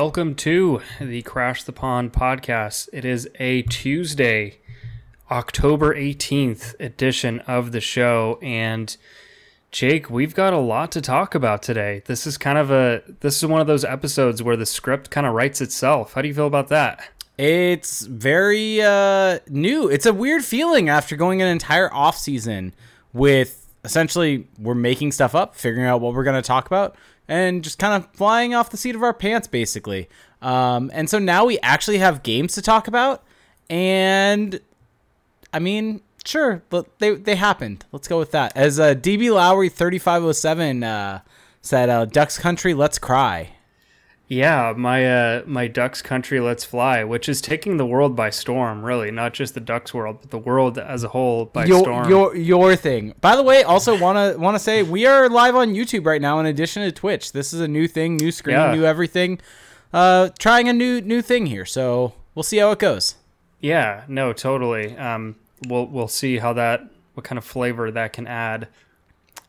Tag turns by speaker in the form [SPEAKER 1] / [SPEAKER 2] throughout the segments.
[SPEAKER 1] Welcome to the Crash the Pond podcast. It is a Tuesday, October 18th edition of the show and Jake, we've got a lot to talk about today. This is kind of a this is one of those episodes where the script kind of writes itself. How do you feel about that?
[SPEAKER 2] It's very uh, new. It's a weird feeling after going an entire off season with essentially we're making stuff up, figuring out what we're going to talk about, and just kind of flying off the seat of our pants, basically. Um, and so now we actually have games to talk about, and I mean, sure, but they they happened. Let's go with that. As uh, DB Lowry thirty five oh seven uh, said, uh, "Ducks country, let's cry."
[SPEAKER 1] Yeah, my uh, my Ducks country, let's fly, which is taking the world by storm. Really, not just the Ducks world, but the world as a whole by
[SPEAKER 2] your,
[SPEAKER 1] storm.
[SPEAKER 2] Your your thing. By the way, also wanna wanna say we are live on YouTube right now. In addition to Twitch, this is a new thing, new screen,
[SPEAKER 1] Yeah.
[SPEAKER 2] new everything. Uh, trying a new new thing here, so we'll see how it goes.
[SPEAKER 1] Yeah, no, totally. Um, we'll we'll see how that what kind of flavor that can add.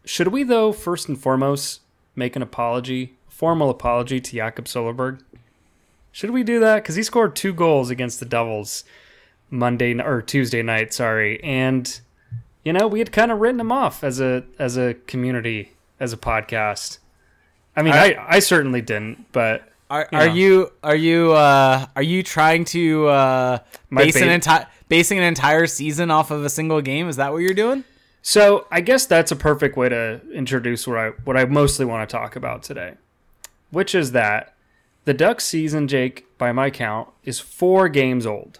[SPEAKER 1] Should we though first and foremost make an apology, formal apology to Jakob Silfverberg? Should we do that? Because he scored two goals against the Devils Monday or Tuesday night, sorry, and you know we had kind of written him off as a as a community as a podcast. I mean, I, I, certainly didn't, but
[SPEAKER 2] Are,
[SPEAKER 1] You
[SPEAKER 2] are you are you uh, are you trying to uh, base an entire basing an entire season off of a single game? Is that what you're doing?
[SPEAKER 1] So I guess that's a perfect way to introduce what I what I mostly want to talk about today, which is that the Ducks season, Jake, by my count, is four games old.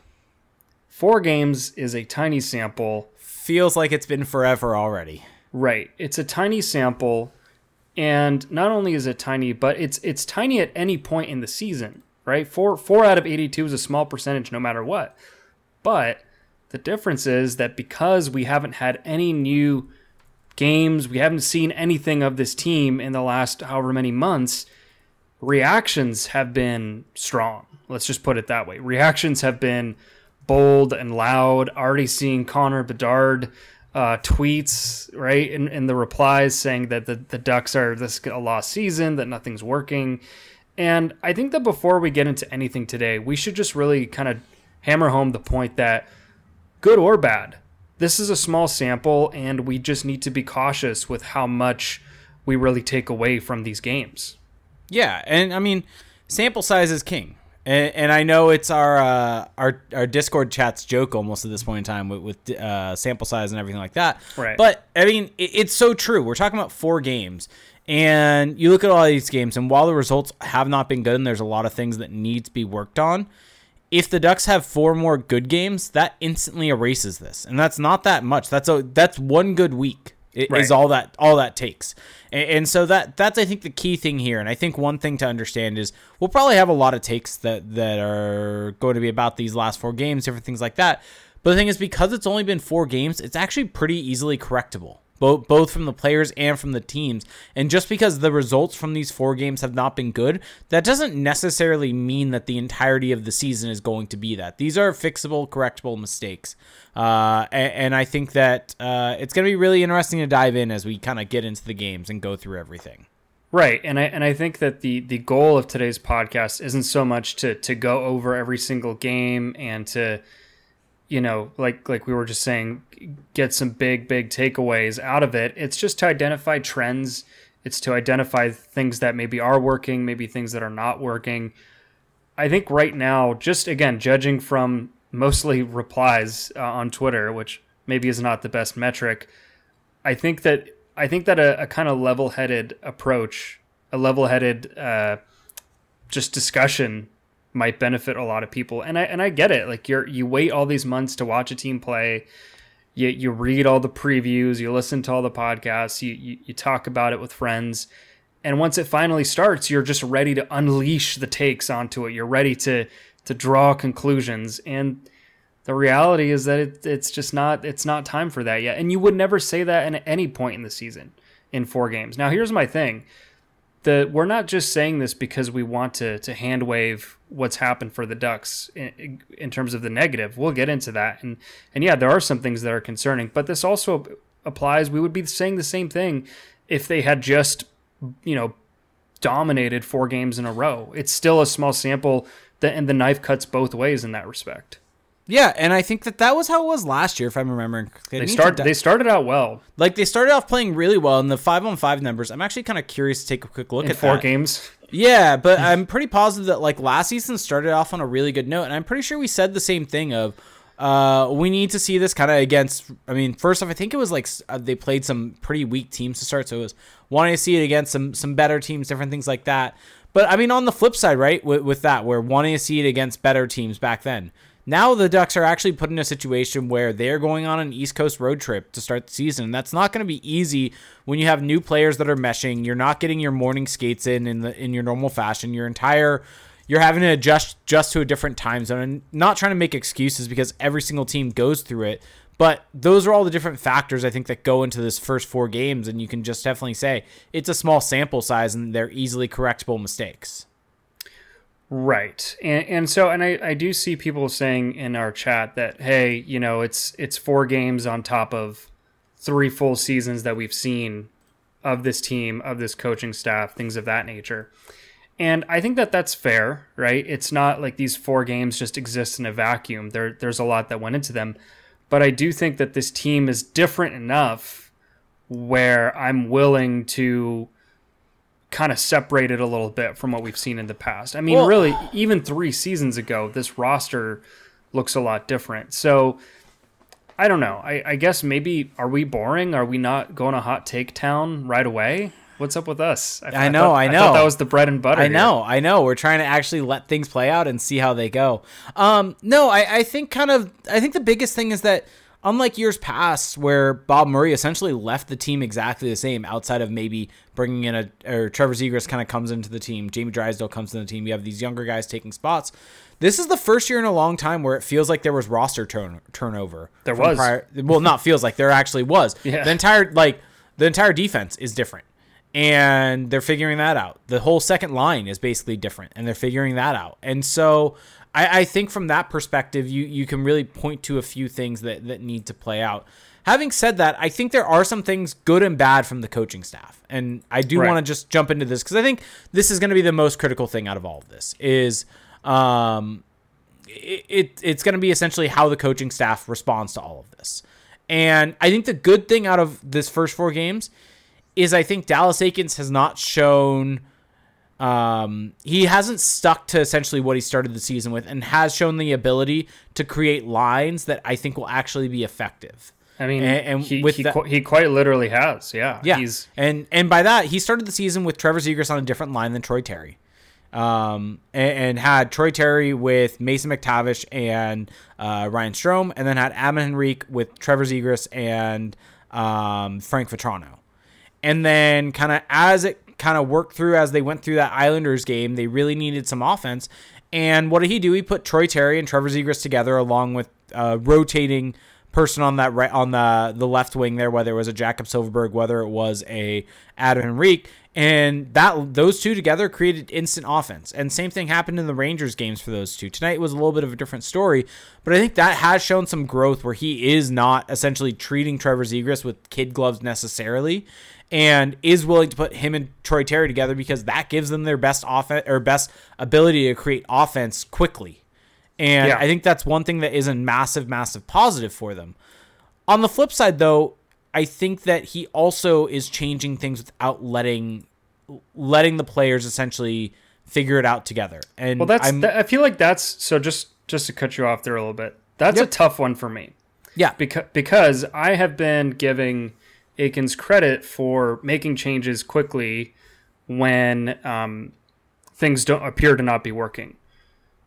[SPEAKER 1] Four games is a tiny sample,
[SPEAKER 2] Feels like it's been forever already.
[SPEAKER 1] right? It's a tiny sample, and not only is it tiny, but it's it's tiny at any point in the season, right? Four four out of eighty two is a small percentage, no matter what. But the difference is that because we haven't had any new games, we haven't seen anything of this team in the last however many months, reactions have been strong. Let's just put it that way. Reactions have been bold and loud. Already seeing Connor Bedard uh, tweets, right, in, in the replies saying that the, the Ducks are this a lost season, that nothing's working. And I think that before we get into anything today, we should just really kind of hammer home the point that good or bad, this is a small sample, and we just need to be cautious with how much we really take away from these games.
[SPEAKER 2] Yeah, and I mean, sample size is king. And, and I know it's our uh, our our Discord chat's joke almost at this point in time with, with uh, sample size and everything like that.
[SPEAKER 1] Right.
[SPEAKER 2] But I mean, it, it's so true. We're talking about four games, and you look at all these games, and while the results have not been good, and there's a lot of things that need to be worked on. If the Ducks have four more good games, that instantly erases this, and that's not that much. That's a that's one good week. I- Is all that all that takes, and, and so that that's I think the key thing here. And I think one thing to understand is we'll probably have a lot of takes that that are going to be about these last four games, different things like that. But the thing is, because it's only been four games, it's actually pretty easily correctable, both both from the players and from the teams. And just because the results from these four games have not been good, that doesn't necessarily mean that the entirety of the season is going to be that. These are fixable, correctable mistakes. Uh, and, and I think that uh, it's going to be really interesting to dive in as we kind of get into the games and go through everything.
[SPEAKER 1] Right, and I and I think that the the goal of today's podcast isn't so much to to go over every single game and to you know like like we were just saying get some big big takeaways out of it. It's just to identify trends. It's to identify things that maybe are working, maybe things that are not working. I think right now, just again judging from mostly replies uh, on Twitter, which maybe is not the best metric. I think that I think that a, a kind of level-headed approach, a level-headed uh, just discussion might benefit a lot of people. And I and I get it. Like you're you wait all these months to watch a team play. You you read all the previews, you listen to all the podcasts, you you, you talk about it with friends. And once it finally starts, you're just ready to unleash the takes onto it. You're ready to to draw conclusions. And the reality is that it, it's just not it's not time for that yet. And you would never say that at any point in the season in four games. Now here's my thing. The we're not just saying this because we want to to hand wave what's happened for the Ducks in, in terms of the negative. We'll get into that. And and yeah, there are some things that are concerning, but this also applies. We would be saying the same thing if they had just you know dominated four games in a row. It's still a small sample, that, and the knife cuts both ways in that respect.
[SPEAKER 2] Yeah, and I think that that was how it was last year, if I'm remembering.
[SPEAKER 1] They start. They started out well.
[SPEAKER 2] Like they started off playing really well in the five on five numbers. I'm actually kind of curious to take a quick look
[SPEAKER 1] in
[SPEAKER 2] at
[SPEAKER 1] four
[SPEAKER 2] that.
[SPEAKER 1] games.
[SPEAKER 2] Yeah, but I'm pretty positive that like last season started off on a really good note, and I'm pretty sure we said the same thing of uh, we need to see this kind of against. I mean, first off, I think it was like uh, they played some pretty weak teams to start, so it was wanting to see it against some some better teams, different things like that. But I mean, on the flip side, right, with, with that, we're wanting to see it against better teams back then. Now the Ducks are actually put in a situation where they're going on an East Coast road trip to start the season. And that's not going to be easy when you have new players that are meshing. You're not getting your morning skates in in the in your normal fashion. Your entire you're having to adjust just to a different time zone and not trying to make excuses because every single team goes through it. But those are all the different factors I think that go into this first four games, and you can just definitely say it's a small sample size and they're easily correctable mistakes.
[SPEAKER 1] Right. And and so and I, I do see people saying in our chat that hey, you know, it's it's four games on top of three full seasons that we've seen of this team, of this coaching staff, things of that nature. And I think that that's fair, right? It's not like these four games just exist in a vacuum. There there's a lot that went into them. But I do think that this team is different enough where I'm willing to kind of separated a little bit from what we've seen in the past. I mean, well, really, even three seasons ago, this roster looks a lot different. So I don't know. I, I guess maybe are we boring? Are we not going to hot take town right away? What's up with us?
[SPEAKER 2] I, I know, thought, I know.
[SPEAKER 1] I that was the bread and butter.
[SPEAKER 2] I know, here. I know. We're trying to actually let things play out and see how they go. Um, no, I, I think kind of. I think the biggest thing is that unlike years past where Bob Murray essentially left the team exactly the same outside of maybe bringing in a or Trevor Zegras kind of comes into the team, Jamie Drysdale comes into the team, you have these younger guys taking spots. This is the first year in a long time where it feels like there was roster turn, turnover.
[SPEAKER 1] There was.
[SPEAKER 2] Prior, well, not feels like there actually was.
[SPEAKER 1] Yeah.
[SPEAKER 2] The entire like the entire defense is different. And they're figuring that out. The whole second line is basically different, and they're figuring that out. And so I, I think from that perspective, you you can really point to a few things that that need to play out. Having said that, I think there are some things good and bad from the coaching staff, and I do right. want to just jump into this because I think this is going to be the most critical thing out of all of this. Is um, it, it it's going to be essentially how the coaching staff responds to all of this. And I think the good thing out of this first four games is I think Dallas Eakins has not shown um, he hasn't stuck to essentially what he started the season with and has shown the ability to create lines that I think will actually be effective.
[SPEAKER 1] I mean, and, and he, with he, that, qu- he quite literally has, yeah.
[SPEAKER 2] Yeah. He's and and by that he started the season with Trevor Zegras on a different line than Troy Terry, um, and, and had Troy Terry with Mason McTavish and uh, Ryan Strome, and then had Adam Henrique with Trevor Zegras and um, Frank Vatrano, and then kind of as it kind of worked through as they went through that Islanders game. They really needed some offense. And what did he do? He put Troy Terry and Trevor Zegras together along with uh, rotating person on that right on the the left wing there, whether it was a Jacob Silfverberg, whether it was a Adam Henrique, and that those two together created instant offense. And same thing happened in the Rangers games for those two. Tonight was a little bit of a different story, but I think that has shown some growth where he is not essentially treating Trevor Zegras with kid gloves necessarily and is willing to put him and Troy Terry together because that gives them their best offense or best ability to create offense quickly. And yeah. I think that's one thing that is a massive, massive positive for them. On the flip side, though, I think that he also is changing things without letting letting the players essentially figure it out together. And
[SPEAKER 1] well, that's that, I feel like that's so. Just just to cut you off there a little bit, that's yep. a tough one for me.
[SPEAKER 2] Yeah,
[SPEAKER 1] because because I have been giving Eakins credit for making changes quickly when um, things don't appear to not be working.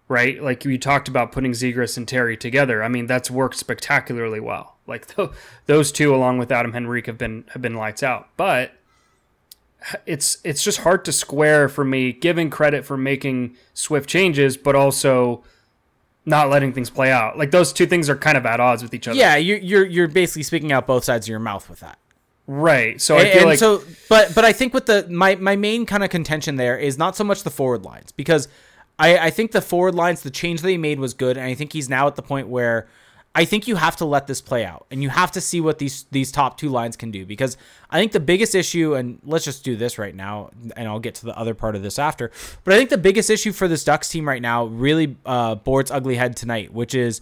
[SPEAKER 1] Right, like you talked about putting Zegras and Terry together. I mean, that's worked spectacularly well. Like th- those two, along with Adam Henrique, have been have been lights out. But it's it's just hard to square for me, giving credit for making swift changes, but also not letting things play out. Like those two things are kind of at odds with each other.
[SPEAKER 2] Yeah, you're you're you're basically speaking out both sides of your mouth with that.
[SPEAKER 1] Right. So I feel like
[SPEAKER 2] so, but but I think with the my my main kind of contention there is not so much the forward lines because I I think the forward lines the change that he made was good and I think he's now at the point where I think you have to let this play out and you have to see what these these top two lines can do because I think the biggest issue and let's just do this right now and I'll get to the other part of this after. But I think the biggest issue for this Ducks team right now really uh its ugly head tonight, which is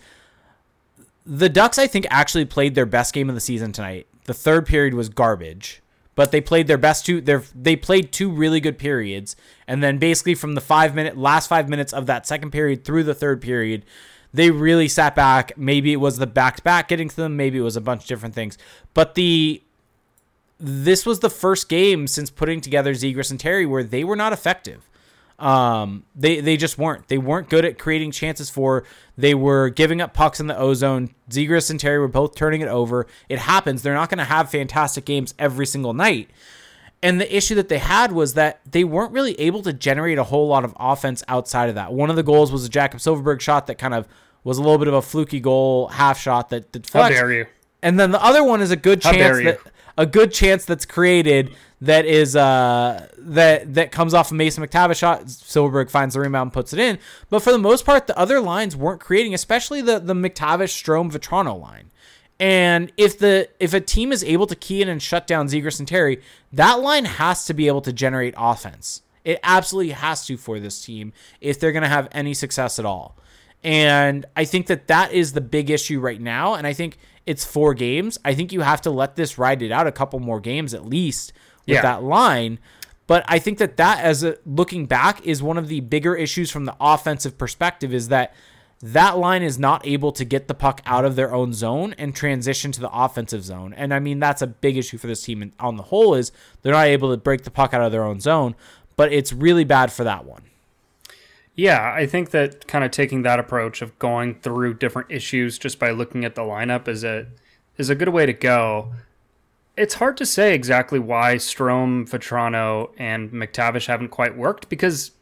[SPEAKER 2] the Ducks I think actually played their best game of the season tonight. The third period was garbage, but they played their best two they they played two really good periods and then basically from the 5 minute last 5 minutes of that second period through the third period they really sat back. Maybe it was the back to back getting to them. Maybe it was a bunch of different things. But the this was the first game since putting together Zegras and Terry where they were not effective. Um, they they just weren't. They weren't good at creating chances for. They were giving up pucks in the ozone. Zegras and Terry were both turning it over. It happens. They're not going to have fantastic games every single night. And the issue that they had was that they weren't really able to generate a whole lot of offense outside of that. One of the goals was a Jacob Silfverberg shot that kind of was a little bit of a fluky goal, half shot that, that
[SPEAKER 1] flexed. How dare you?
[SPEAKER 2] And then the other one is a good How chance that a good chance that's created that is uh that that comes off a Mason McTavish shot. Silfverberg finds the rebound, and puts it in. But for the most part, the other lines weren't creating, especially the the McTavish Strome Vatrano line. And if the if a team is able to key in and shut down Zegras and Terry, that line has to be able to generate offense. It absolutely has to for this team if they're going to have any success at all. And I think that that is the big issue right now. And I think it's four games. I think you have to let this ride it out a couple more games at least with yeah. that line. But I think that that, as a, looking back, is one of the bigger issues from the offensive perspective. Is that that line is not able to get the puck out of their own zone and transition to the offensive zone. And I mean, that's a big issue for this team on the whole is they're not able to break the puck out of their own zone, but it's really bad for that one.
[SPEAKER 1] Yeah, I think that kind of taking that approach of going through different issues just by looking at the lineup is a is a good way to go. It's hard to say exactly why Strome, Vatrano, and McTavish haven't quite worked because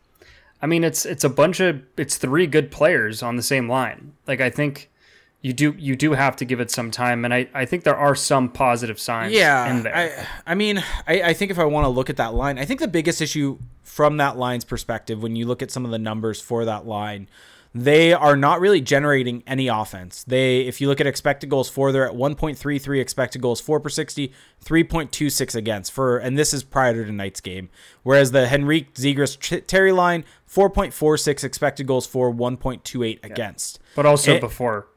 [SPEAKER 1] I mean, it's it's a bunch of it's three good players on the same line. Like I think you do you do have to give it some time, and I, I think there are some positive signs.
[SPEAKER 2] Yeah, in there. I I mean I, I think if I want to look at that line, I think the biggest issue from that line's perspective, when you look at some of the numbers for that line, they are not really generating any offense. They, if you look at expected goals for, they're at 1.33 expected goals for per 60, 3.26 against for, and this is prior to tonight's game. Whereas the Henrique Zegras Terry line, 4.46 expected goals for, 1.28 yeah. against.
[SPEAKER 1] But also it, before,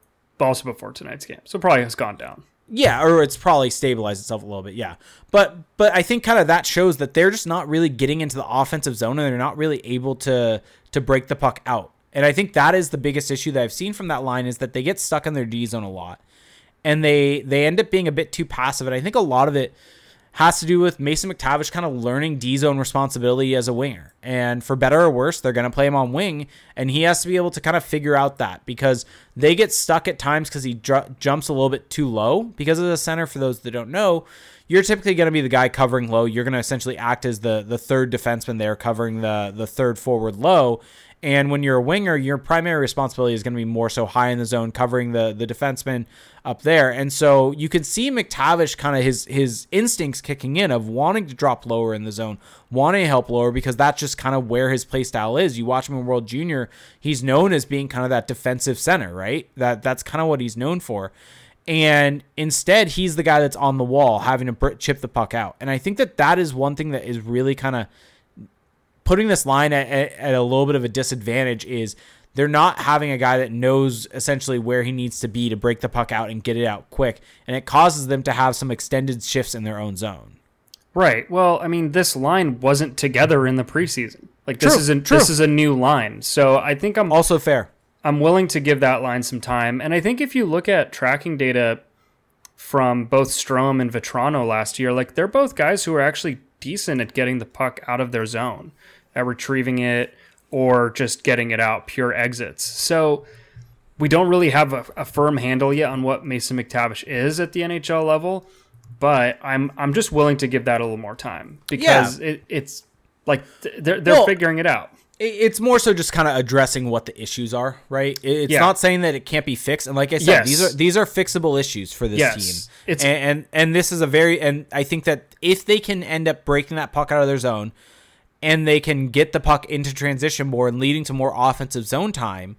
[SPEAKER 1] also before tonight's game, so probably has gone down.
[SPEAKER 2] Yeah, or it's probably stabilized itself a little bit. Yeah, but but I think kind of that shows that they're just not really getting into the offensive zone and they're not really able to to break the puck out. And I think that is the biggest issue that I've seen from that line is that they get stuck in their D zone a lot. And they they end up being a bit too passive. And I think a lot of it has to do with Mason McTavish kind of learning D zone responsibility as a winger. And for better or worse, they're going to play him on wing. And he has to be able to kind of figure out that because they get stuck at times because he dr- jumps a little bit too low. Because of the center, for those that don't know, you're typically going to be the guy covering low. You're going to essentially act as the, the third defenseman there, covering the, the third forward low. And when you're a winger, your primary responsibility is going to be more so high in the zone, covering the the defenseman up there. And so you can see McTavish kind of his his instincts kicking in of wanting to drop lower in the zone, wanting to help lower because that's just kind of where his play style is. You watch him in World Junior, he's known as being kind of that defensive center, right? That that's kind of what he's known for. And instead, he's the guy that's on the wall, having to chip the puck out. And I think that that is one thing that is really kind of putting this line at, at, at, a little bit of a disadvantage is they're not having a guy that knows essentially where he needs to be to break the puck out and get it out quick, and it causes them to have some extended shifts in their own zone.
[SPEAKER 1] Right. Well, I mean, this line wasn't together in the preseason. Like this true, is a, true. this is a new line, so I think I'm
[SPEAKER 2] also fair.
[SPEAKER 1] I'm willing to give that line some time, and I think if you look at tracking data from both Strome and Vatrano last year, like they're both guys who are actually decent at getting the puck out of their zone, at retrieving it, or just getting it out, pure exits. So we don't really have a, a firm handle yet on what Mason McTavish is at the NHL level, but I'm I'm just willing to give that a little more time because yeah. it, it's like they're they're well, figuring it out.
[SPEAKER 2] It's more so just kind of addressing what the issues are, right? It's yeah. not saying that it can't be fixed. And like I said, yes. these are these are fixable issues for this yes. team. It's and, and and this is a very and I think that if they can end up breaking that puck out of their zone and they can get the puck into transition more and leading to more offensive zone time,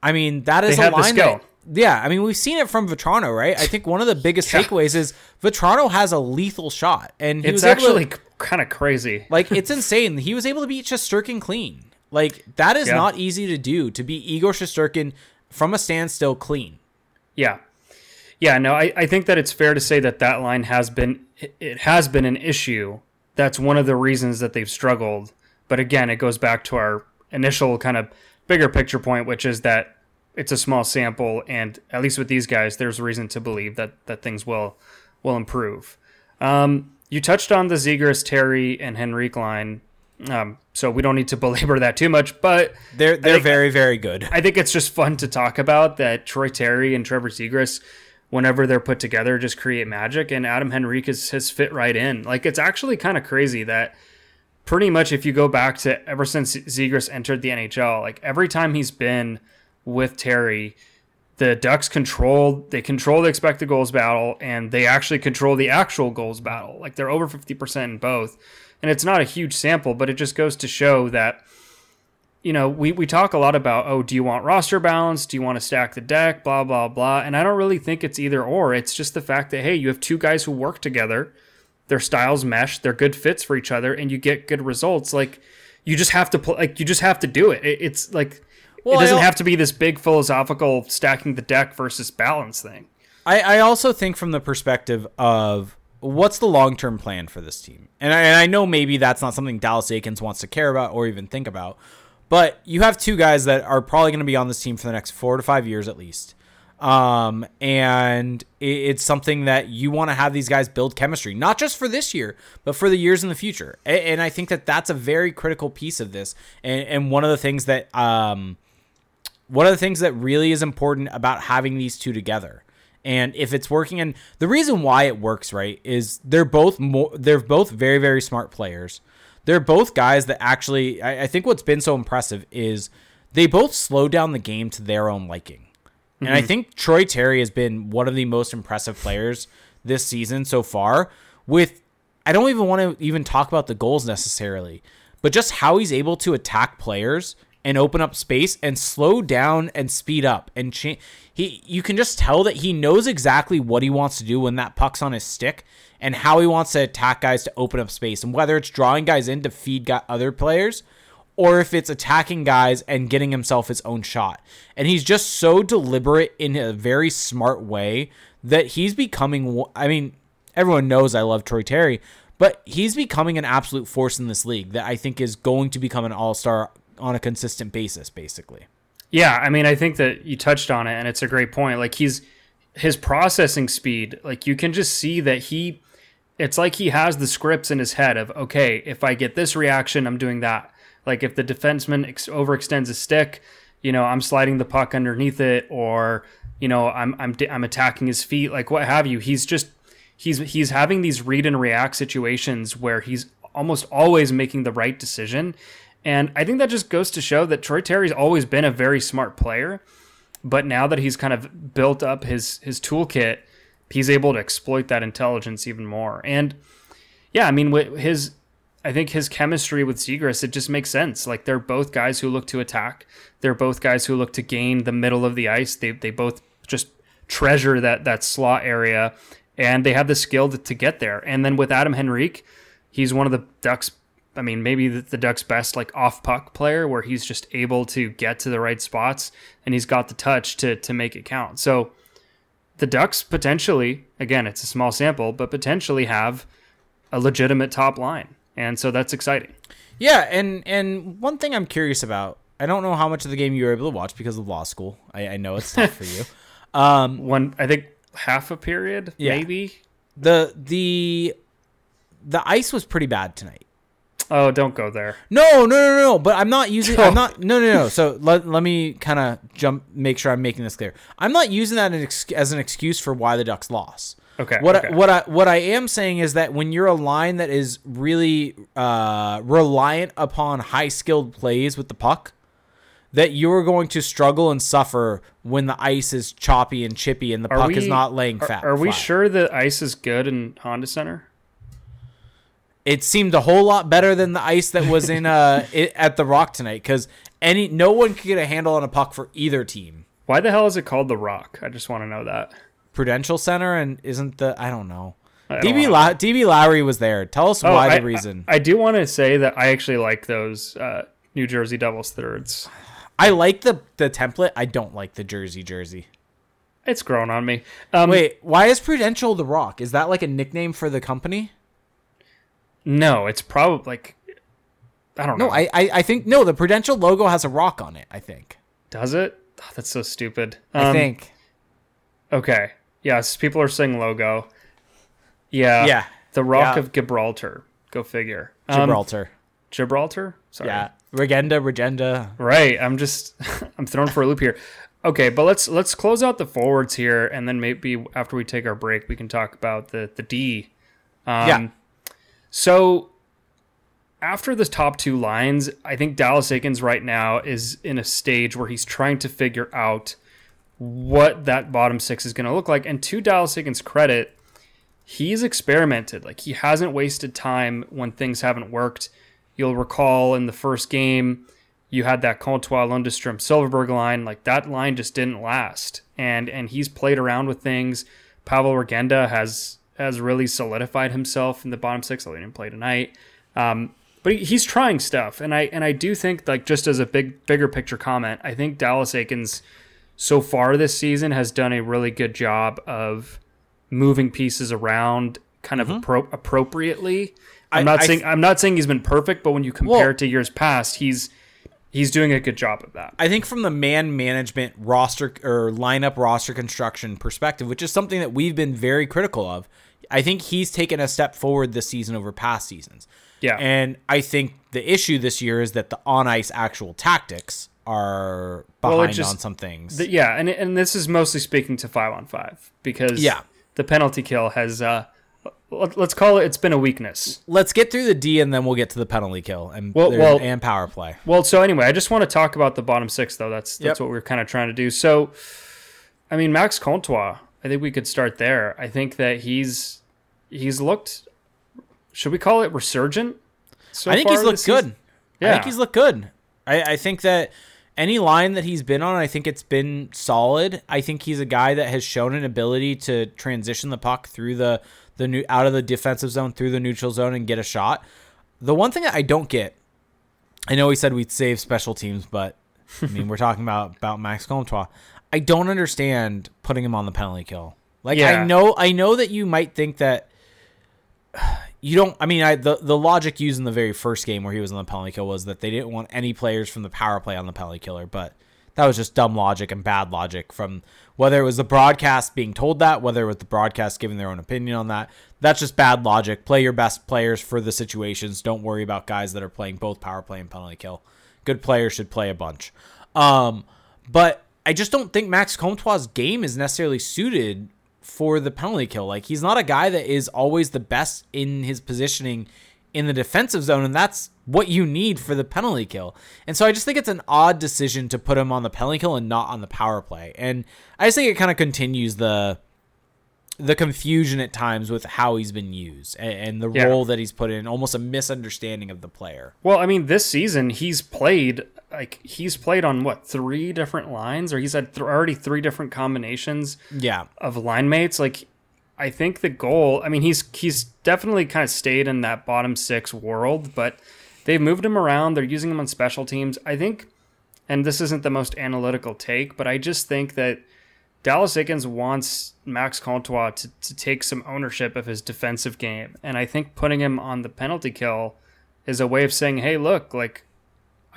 [SPEAKER 2] I mean that is a line that Yeah, I mean we've seen it from Vatrano, right? I think one of the biggest
[SPEAKER 1] Yeah.
[SPEAKER 2] takeaways is Vatrano has a lethal shot, and he
[SPEAKER 1] It's
[SPEAKER 2] was able to-
[SPEAKER 1] actually kind of crazy.
[SPEAKER 2] like it's insane. He was able to beat Shesterkin clean. Like that is
[SPEAKER 1] Yeah.
[SPEAKER 2] not easy to do to be Igor Shesterkin from a standstill clean.
[SPEAKER 1] Yeah. Yeah, no, I, I think that it's fair to say that that line has been it- has been an issue. That's one of the reasons that they've struggled. But again, it goes back to our initial kind of bigger picture point, which is that it's a small sample, and at least with these guys, there's reason to believe that that things will will improve. Um, you touched on the Zegras, Terry, and Henrique line, um, so we don't need to belabor that too much. But
[SPEAKER 2] They're they're
[SPEAKER 1] think-
[SPEAKER 2] very very good.
[SPEAKER 1] I think it's just fun to talk about that Troy Terry and Trevor Zegras, whenever they're put together, just create magic. And Adam Henrique has, fit right in. Like it's actually kind of crazy that pretty much if you go back to ever since Zegras entered the NHL, like every time he's been with Terry, the Ducks control they control the expected goals battle and they actually control the actual goals battle. Like they're over 50% in both. And it's not a huge sample, but it just goes to show that you know, we, we talk a lot about, oh, do you want roster balance? Do you want to stack the deck? Blah, blah, blah. And I don't really think it's either or. It's just the fact that, hey, you have two guys who work together, their styles mesh, they're good fits for each other, and you get good results. Like, you just have to, pl- like, you just have to do it. it it's like,
[SPEAKER 2] Well,
[SPEAKER 1] it doesn't have to be this big philosophical stacking the deck versus balance thing.
[SPEAKER 2] I, I also think from the perspective of what's the long term plan for this team, and I, and I know maybe that's not something Dallas Eakins wants to care about or even think about, but you have two guys that are probably going to be on this team for the next four to five years at least. Um, and it, it's something that you want to have these guys build chemistry, not just for this year, but for the years in the future. And, and I think that that's a very critical piece of this. And, and one of the things that, um, one of the things that really is important about having these two together and if it's working and the reason why it works right is they're both more they're both very very smart players they're both guys that actually I, I think what's been so impressive is they both slow down the game to their own liking and I mhm. think Troy Terry has been one of the most impressive players this season so far with I don't even want to even talk about the goals necessarily, but just how he's able to attack players and open up space and slow down and speed up and change. He, you can just tell that he knows exactly what he wants to do when that puck's on his stick and how he wants to attack guys to open up space and whether it's drawing guys in to feed other players or if it's attacking guys and getting himself his own shot. And he's just so deliberate in a very smart way that he's becoming. I mean, everyone knows I love Troy Terry, but he's becoming an absolute force in this league that I think is going to become an all star on a consistent basis, basically.
[SPEAKER 1] Yeah, I mean, I think that you touched on it, and it's a great point. Like he's his processing speed, like you can just see that he, it's like he has the scripts in his head of okay, if I get this reaction, I'm doing that. Like if the defenseman ex- overextends a stick, you know, I'm sliding the puck underneath it, or you know, I'm I'm I'm attacking his feet, like what have you. He's just he's he's having these read and react situations where he's almost always making the right decision. And I think that just goes to show that Troy Terry's always been a very smart player, but now that he's kind of built up his his toolkit, he's able to exploit that intelligence even more. And yeah, I mean, with his, I think his chemistry with Zegras, it just makes sense. Like they're both guys who look to attack. They're both guys who look to gain the middle of the ice. They they both just treasure that that slot area, and they have the skill to, to get there. And then with Adam Henrique, he's one of the Ducks. I mean, maybe the, the Ducks' best like off puck player, where he's just able to get to the right spots, and he's got the touch to to make it count. So the Ducks potentially, again, it's a small sample, but potentially have a legitimate top line. And so that's exciting.
[SPEAKER 2] Yeah, and and one thing I'm curious about, I don't know how much of the game you were able to watch because of law school. I, I know it's tough for you. Um,
[SPEAKER 1] One, I think half a period,
[SPEAKER 2] Yeah.
[SPEAKER 1] maybe.
[SPEAKER 2] the the the ice was pretty bad tonight.
[SPEAKER 1] Oh, don't go there.
[SPEAKER 2] No, no, no, no. But I'm not using. I'm not. No, no, no. So let, let me kind of jump. Make sure I'm making this clear. I'm not using that as, an excuse for why the Ducks lost.
[SPEAKER 1] Okay.
[SPEAKER 2] What
[SPEAKER 1] okay.
[SPEAKER 2] I, what I what I am saying is that when you're a line that is really uh, reliant upon high skilled plays with the puck, that you're going to struggle and suffer when the ice is choppy and chippy and the
[SPEAKER 1] Are
[SPEAKER 2] puck is not laying
[SPEAKER 1] Are,
[SPEAKER 2] fat.
[SPEAKER 1] are we
[SPEAKER 2] flat.
[SPEAKER 1] sure that ice is good in Honda Center?
[SPEAKER 2] It seemed a whole lot better than the ice that was in uh it, at the Rock tonight because any no one could get a handle on a puck for either team.
[SPEAKER 1] Why the hell is it called the Rock? I just want to know that.
[SPEAKER 2] Prudential Center and isn't the I don't know.
[SPEAKER 1] I don't
[SPEAKER 2] DB La- DB Lowry was there. Tell us
[SPEAKER 1] Oh,
[SPEAKER 2] why
[SPEAKER 1] I,
[SPEAKER 2] the reason.
[SPEAKER 1] I, I do want to say that I actually like those uh, New Jersey Devils thirds.
[SPEAKER 2] I, like the the template. I don't like the jersey jersey.
[SPEAKER 1] It's grown on me. Um,
[SPEAKER 2] Wait, why is Prudential the Rock? Is that like a nickname for the company?
[SPEAKER 1] No, it's probably like I don't know.
[SPEAKER 2] No, I, I I think no. The Prudential logo has a rock on it. I think.
[SPEAKER 1] Does it? Oh, that's so stupid.
[SPEAKER 2] I
[SPEAKER 1] Um,
[SPEAKER 2] think.
[SPEAKER 1] Okay. Yes, people are saying logo. Yeah.
[SPEAKER 2] Yeah.
[SPEAKER 1] The Rock
[SPEAKER 2] Yeah.
[SPEAKER 1] of Gibraltar. Go figure. Um,
[SPEAKER 2] Gibraltar.
[SPEAKER 1] Gibraltar? Sorry.
[SPEAKER 2] yeah. Regenda, Regenda.
[SPEAKER 1] Right. I'm just I'm thrown for a loop here. Okay, but let's let's close out the forwards here, and then maybe after we take our break, we can talk about the the D. Um,
[SPEAKER 2] Yeah.
[SPEAKER 1] So after the top two lines, I think Dallas Eakins right now is in a stage where he's trying to figure out what that bottom six is going to look like. And to Dallas Eakins' credit, he's experimented. Like he hasn't wasted time when things haven't worked. You'll recall in the first game, you had that Comtois Lundestrom Silfverberg line. Like that line just didn't last. And and he's played around with things. Pavol Regenda has has really solidified himself in the bottom six. Although he didn't play tonight. Um, but he, he's trying stuff, and I and I do think like just as a big bigger picture comment, I think Dallas Eakins so far this season has done a really good job of moving pieces around kind of appro- appropriately. I'm
[SPEAKER 2] I-
[SPEAKER 1] not
[SPEAKER 2] I
[SPEAKER 1] saying I'm not saying he's been perfect, but when you compare
[SPEAKER 2] Well-
[SPEAKER 1] it to years past, he's he's doing a good job of that.
[SPEAKER 2] I think from the man management roster or lineup roster construction perspective, which is something that we've been very critical of, I think he's taken a step forward this season over past seasons.
[SPEAKER 1] Yeah.
[SPEAKER 2] And I think the issue this year is that the on ice actual tactics are
[SPEAKER 1] Well,
[SPEAKER 2] behind
[SPEAKER 1] just-
[SPEAKER 2] on some things.
[SPEAKER 1] Th- yeah, and and this is mostly speaking to five on five because
[SPEAKER 2] Yeah.
[SPEAKER 1] the penalty kill has uh, let- let's call it it's been a weakness.
[SPEAKER 2] Let's get through the D and then we'll get to the penalty kill and
[SPEAKER 1] Well- well-
[SPEAKER 2] and power play.
[SPEAKER 1] Well, so anyway, I just want to talk about the bottom six though. That's that's
[SPEAKER 2] Yep.
[SPEAKER 1] what we're kind of trying to do. So, I mean, Max Comtois, I think we could start there. I think that he's he's looked. Should we call it resurgent? So
[SPEAKER 2] I think he's looked
[SPEAKER 1] season?
[SPEAKER 2] good. I think he's looked good. I, I think that any line that he's been on, I think it's been solid. I think he's a guy that has shown an ability to transition the puck through the the new out of the defensive zone through the neutral zone and get a shot. The one thing that I don't get, I know we said we'd save special teams, but I mean we're talking about about Max Comtois. I don't understand putting him on the penalty kill. Like
[SPEAKER 1] Yeah.
[SPEAKER 2] I know I know that you might think that you don't I mean I the, the logic used in the very first game where he was on the penalty kill was that they didn't want any players from the power play on the penalty killer, but that was just dumb logic and bad logic from whether it was the broadcast being told that, whether it was the broadcast giving their own opinion on that. That's just bad logic. Play your best players for the situations. Don't worry about guys that are playing both power play and penalty kill. Good players should play a bunch. Um, but I just don't think Max Comtois' game is necessarily suited for the penalty kill. Like he's not a guy that is always the best in his positioning in the defensive zone, and that's what you need for the penalty kill. And so I just think it's an odd decision to put him on the penalty kill and not on the power play. And I just think it kind of continues the the confusion at times with how he's been used and, and the
[SPEAKER 1] Yeah.
[SPEAKER 2] role that he's put in, almost a misunderstanding of the player.
[SPEAKER 1] Well, I mean, this season he's played like he's played on what three different lines, or he's had th- already three different combinations
[SPEAKER 2] Yeah.
[SPEAKER 1] of line mates. Like, I think the goal. I mean, he's he's definitely kind of stayed in that bottom six world, but they've moved him around. They're using him on special teams. I think, and this isn't the most analytical take, but I just think that Dallas Eakins wants Max Comtois to, to take some ownership of his defensive game, and I think putting him on the penalty kill is a way of saying, "Hey, look, like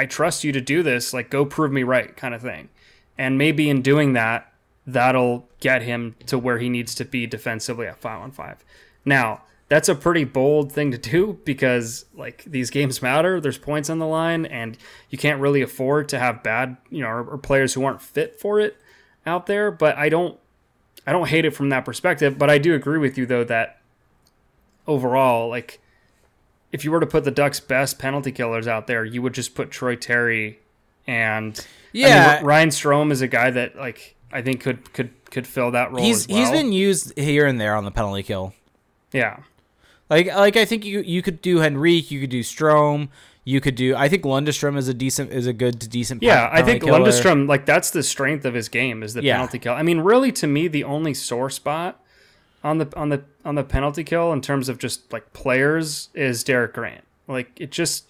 [SPEAKER 1] I trust you to do this. Like, go prove me right," kind of thing. And maybe in doing that, that'll get him to where he needs to be defensively at five on five. Now, that's a pretty bold thing to do because like these games matter. There's points on the line, and you can't really afford to have bad, you know, or, or players who aren't fit for it out there. But I don't, I don't hate it from that perspective. But I do agree with you though that overall, like if you were to put the Ducks' best penalty killers out there, you would just put Troy Terry and I mean,
[SPEAKER 2] Yeah.
[SPEAKER 1] Ryan Strome is a guy that like I think could could could fill that role.
[SPEAKER 2] He's
[SPEAKER 1] as well.
[SPEAKER 2] he's been used here and there on the penalty kill.
[SPEAKER 1] yeah
[SPEAKER 2] Like like I think you you could do Henrique, you could do Strome, You could do. I think Lundestrom is a decent, is a good to decent.
[SPEAKER 1] Yeah, I think
[SPEAKER 2] killer.
[SPEAKER 1] Lundestrom, like that's the strength of his game is the
[SPEAKER 2] Yeah.
[SPEAKER 1] penalty kill. I mean, really, to me, the only sore spot on the on the on the penalty kill in terms of just like players is Derek Grant. Like it just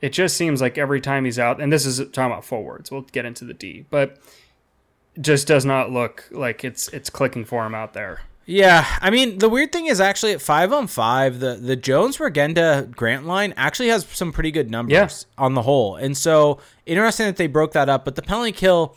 [SPEAKER 1] it just seems like every time he's out, and this is talking about forwards. We'll get into the D, but just does not look like it's it's clicking for him out there.
[SPEAKER 2] Yeah, I mean the weird thing is actually at five on five, the the Jones Regenda Grant line actually has some pretty good numbers
[SPEAKER 1] Yeah.
[SPEAKER 2] on the whole, and so interesting that they broke that up. But the penalty kill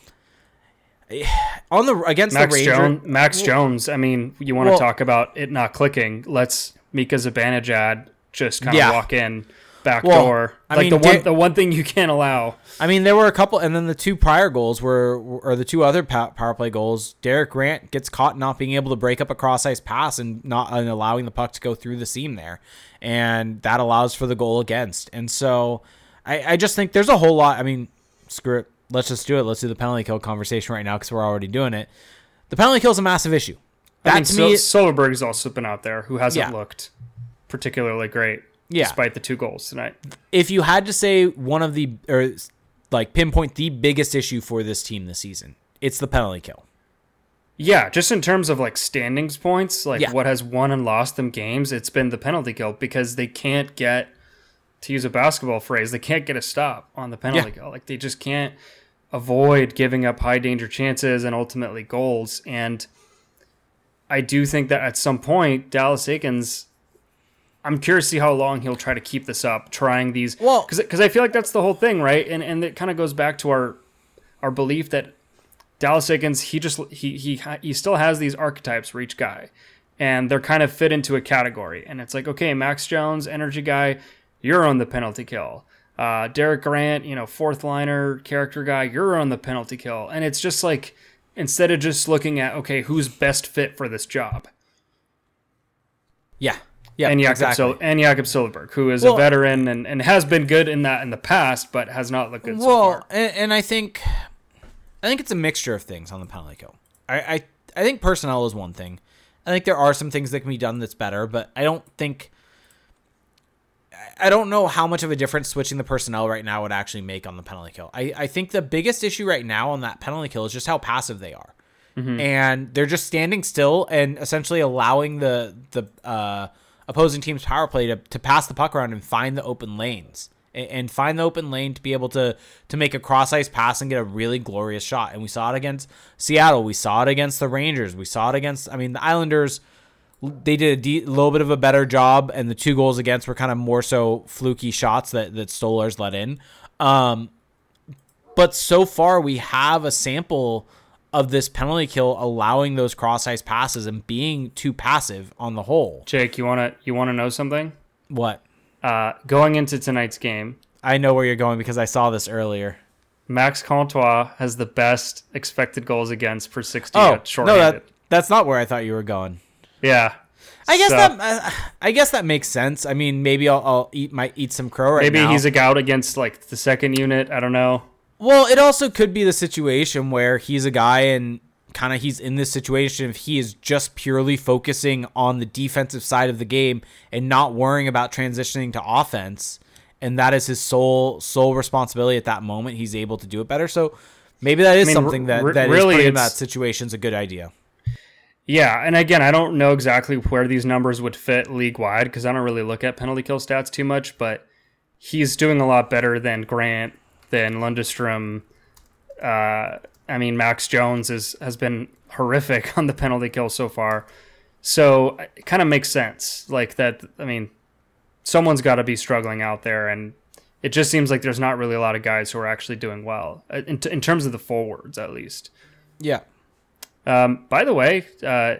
[SPEAKER 2] on the against
[SPEAKER 1] Max
[SPEAKER 2] the Rangers,
[SPEAKER 1] Jones, Max Jones. I mean, you want to
[SPEAKER 2] Well-
[SPEAKER 1] talk about it not clicking? Let's Mika Zibanejad just kind of
[SPEAKER 2] Yeah.
[SPEAKER 1] walk in back
[SPEAKER 2] Well,
[SPEAKER 1] door.
[SPEAKER 2] I
[SPEAKER 1] like
[SPEAKER 2] mean,
[SPEAKER 1] the one the one thing you can't allow.
[SPEAKER 2] I mean, there were a couple, and then the two prior goals were, or the two other power play goals. Derek Grant gets caught not being able to break up a cross ice pass and not and allowing the puck to go through the seam there, and that allows for the goal against. And so, I, I just think there's a whole lot. I mean, screw it. Let's just do it. Let's do the penalty kill conversation right now because we're already doing it. The penalty kill is a massive issue. That
[SPEAKER 1] I mean,
[SPEAKER 2] to
[SPEAKER 1] Sil-
[SPEAKER 2] me,
[SPEAKER 1] Silfverberg's also been out there, who hasn't
[SPEAKER 2] Yeah.
[SPEAKER 1] looked particularly great,
[SPEAKER 2] Yeah.
[SPEAKER 1] despite the two goals tonight.
[SPEAKER 2] if you had to say one of the or like pinpoint the biggest issue for this team this season, it's the penalty kill.
[SPEAKER 1] Yeah, just in terms of like standings points, like
[SPEAKER 2] Yeah.
[SPEAKER 1] what has won and lost them games, it's been the penalty kill because they can't get, to use a basketball phrase, they can't get a stop on the penalty kill. Like they just can't avoid giving up high danger chances and ultimately goals. And I do think that at some point, Dallas Eakins, I'm curious to see how long he'll try to keep this up, trying these.
[SPEAKER 2] Well-
[SPEAKER 1] because I feel like that's the whole thing, right? And and it kind of goes back to our our belief that Dallas Eakins, he just he he he still has these archetypes for each guy, and they're kind of fit into a category. And it's like, okay, Max Jones, energy guy, you're on the penalty kill. Uh, Derek Grant, you know, fourth liner character guy, you're on the penalty kill. And it's just like instead of just looking at okay, who's best fit for this job,
[SPEAKER 2] Yeah, yeah,
[SPEAKER 1] and Jakob
[SPEAKER 2] exactly.
[SPEAKER 1] Sil- and Jakob Silfverberg, who is
[SPEAKER 2] Well-
[SPEAKER 1] a veteran and, and has been good in that in the past, but has not looked good so
[SPEAKER 2] well,
[SPEAKER 1] far.
[SPEAKER 2] and, and I think, I think it's a mixture of things on the penalty kill. I, I, I think personnel is one thing. I think there are some things that can be done that's better, but I don't think. I- don't know how much of a difference switching the personnel right now would actually make on the penalty kill. I, I think the biggest issue right now on that penalty kill is just how passive they are. And they're just standing still and essentially allowing the the uh, opposing team's power play to, to pass the puck around and find the open lanes and, and find the open lane to be able to to make a cross ice pass and get a really glorious shot. And we saw it against Seattle. We saw it against the Rangers. We saw it against. I mean, the Islanders. They did a de- little bit of a better job, and the two goals against were kind of more so fluky shots that that Stolarz let in. Um, but so far, we have a sample of this penalty kill allowing those cross ice passes and being too passive on the whole.
[SPEAKER 1] Jake, you wanna you wanna know something?
[SPEAKER 2] What?
[SPEAKER 1] Uh, going into tonight's game,
[SPEAKER 2] I know where you're going because I saw this earlier.
[SPEAKER 1] Max Comtois has the best expected goals against per 60
[SPEAKER 2] Oh, no, that that's not where I thought you were going.
[SPEAKER 1] Yeah.
[SPEAKER 2] I guess
[SPEAKER 1] So,
[SPEAKER 2] that uh, I guess that makes sense. I mean, maybe I'll, I'll eat might eat some crow right
[SPEAKER 1] maybe
[SPEAKER 2] now.
[SPEAKER 1] he's a gout against like the second unit. I don't know.
[SPEAKER 2] Well, it also could be the situation where he's a guy and kind of he's in this situation if he is just purely focusing on the defensive side of the game and not worrying about transitioning to offense and that is his sole sole responsibility at that moment he's able to do it better so maybe that is
[SPEAKER 1] mean,
[SPEAKER 2] something that
[SPEAKER 1] r-
[SPEAKER 2] that is
[SPEAKER 1] really
[SPEAKER 2] putting in that is a good idea
[SPEAKER 1] Yeah, and again, I don't know exactly where these numbers would fit league wide because I don't really look at penalty kill stats too much, but he's doing a lot better than Grant, than Lundestrom. Uh, I mean, Max Jones is has been horrific on the penalty kill so far, so it kind of makes sense. Like that, I mean, someone's got to be struggling out there, and it just seems like there's not really a lot of guys who are actually doing well uh, in, in terms of the forwards, at least.
[SPEAKER 2] yeah
[SPEAKER 1] Um, by the way, uh,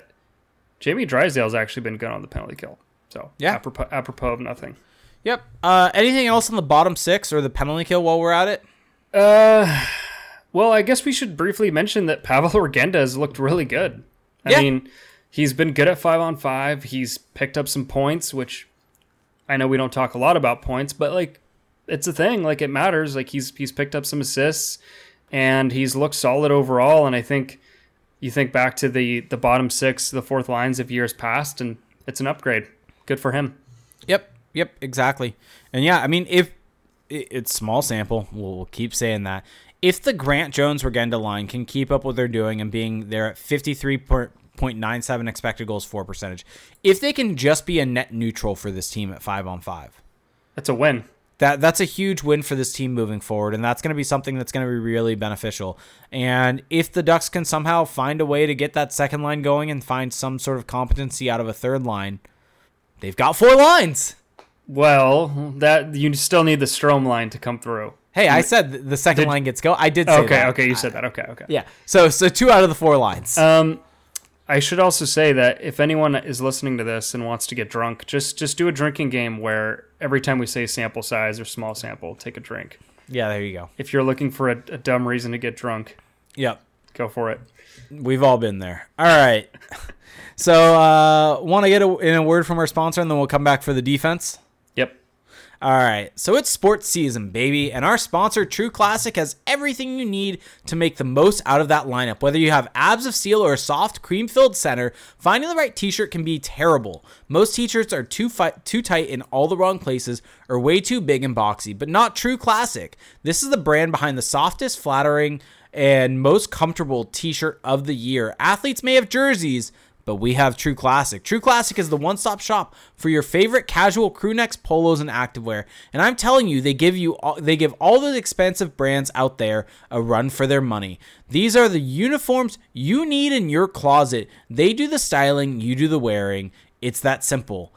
[SPEAKER 1] Jamie Drysdale's actually been good on the penalty kill. So
[SPEAKER 2] Yeah.
[SPEAKER 1] apropos, apropos of nothing.
[SPEAKER 2] yep uh anything else on the bottom 6 or the penalty kill while we're at it
[SPEAKER 1] Uh, well, I guess we should briefly mention that Pavol Regenda has looked really good. I
[SPEAKER 2] Yeah.
[SPEAKER 1] mean, he's been good at five on five. He's picked up some points, which I know we don't talk a lot about points, but like it's a thing. Like it matters. Like he's he's picked up some assists, and he's looked solid overall. And I think you think back to the the bottom six, the fourth lines of years past, and it's an upgrade. Good for him.
[SPEAKER 2] Yep, yep, exactly. And yeah, I mean, if it's small sample. We'll, we'll keep saying that. If the Grant Jones Regenda line can keep up what they're doing and being there at 53.97 expected goals for percentage, if they can just be a net neutral for this team at five on five,
[SPEAKER 1] That's a win.
[SPEAKER 2] That that's a huge win for this team moving forward, and that's going to be something that's going to be really beneficial. And if the Ducks can somehow find a way to get that second line going and find some sort of competency out of a third line, they've got four lines.
[SPEAKER 1] Well, that you still need the Strome line to come through.
[SPEAKER 2] Hey, I said the second
[SPEAKER 1] Did-
[SPEAKER 2] line gets go. I did say
[SPEAKER 1] Okay,
[SPEAKER 2] that.
[SPEAKER 1] okay, you said that. Okay, okay.
[SPEAKER 2] Yeah. So so two out of the four lines.
[SPEAKER 1] Um, I should also say that if anyone is listening to this and wants to get drunk, just just do a drinking game where every time we say sample size or small sample, take a drink.
[SPEAKER 2] yeah, there you go.
[SPEAKER 1] If you're looking for a, a dumb reason to get drunk,
[SPEAKER 2] Yep.
[SPEAKER 1] go for it.
[SPEAKER 2] We've all been there. All right. So, uh, want to get a, in a word from our sponsor, and then we'll come back for the defense. All right, so it's sports season, baby, and our sponsor, True Classic, has everything you need to make the most out of that lineup. Whether you have abs of steel or a soft, cream filled center, finding the right t shirt can be terrible. Most t shirts are too, fi- too tight in all the wrong places or way too big and boxy, but not True Classic. This is the brand behind the softest, flattering, and most comfortable t shirt of the year. Athletes may have jerseys, but we have True Classic. True Classic is the one-stop shop for your favorite casual crew necks, polos, and activewear. And I'm telling you, they give you all, they give all the expensive brands out there a run for their money. These are the uniforms you need in your closet. They do the styling, you do the wearing. It's that simple.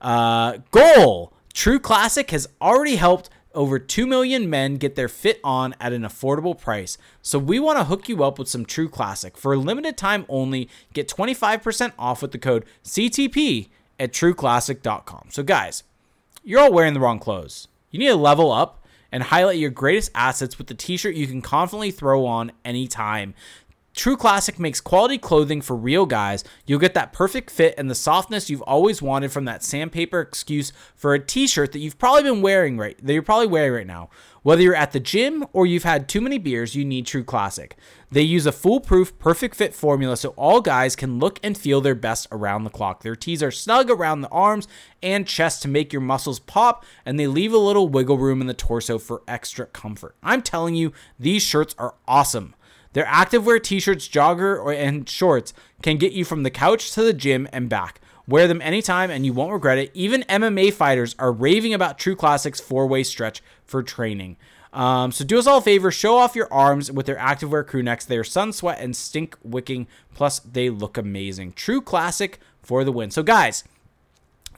[SPEAKER 2] Uh, goal. True Classic has already helped over 2 million men get their fit on at an affordable price. So we want to hook you up with some True Classic. For a limited time only, get 25% off with the code CTP at trueclassic.com. So guys, you're all wearing the wrong clothes. You need to level up and highlight your greatest assets with the t-shirt you can confidently throw on anytime. True Classic makes quality clothing for real guys. You'll get that perfect fit and the softness you've always wanted from that sandpaper excuse for a t-shirt that you've probably been wearing right that you're probably wearing right now. Whether you're at the gym or you've had too many beers, you need True Classic. They use a foolproof, perfect fit formula so all guys can look and feel their best around the clock. Their tees are snug around the arms and chest to make your muscles pop, and they leave a little wiggle room in the torso for extra comfort. I'm telling you, these shirts are awesome. Their activewear t-shirts, jogger, or and shorts can get you from the couch to the gym and back. Wear them anytime and you won't regret it. Even MMA fighters are raving about True Classics four-way stretch for training. Um, so do us all a favor, show off your arms with their activewear crew necks. They are sun sweat and stink wicking. Plus, they look amazing. True Classic for the win. So guys,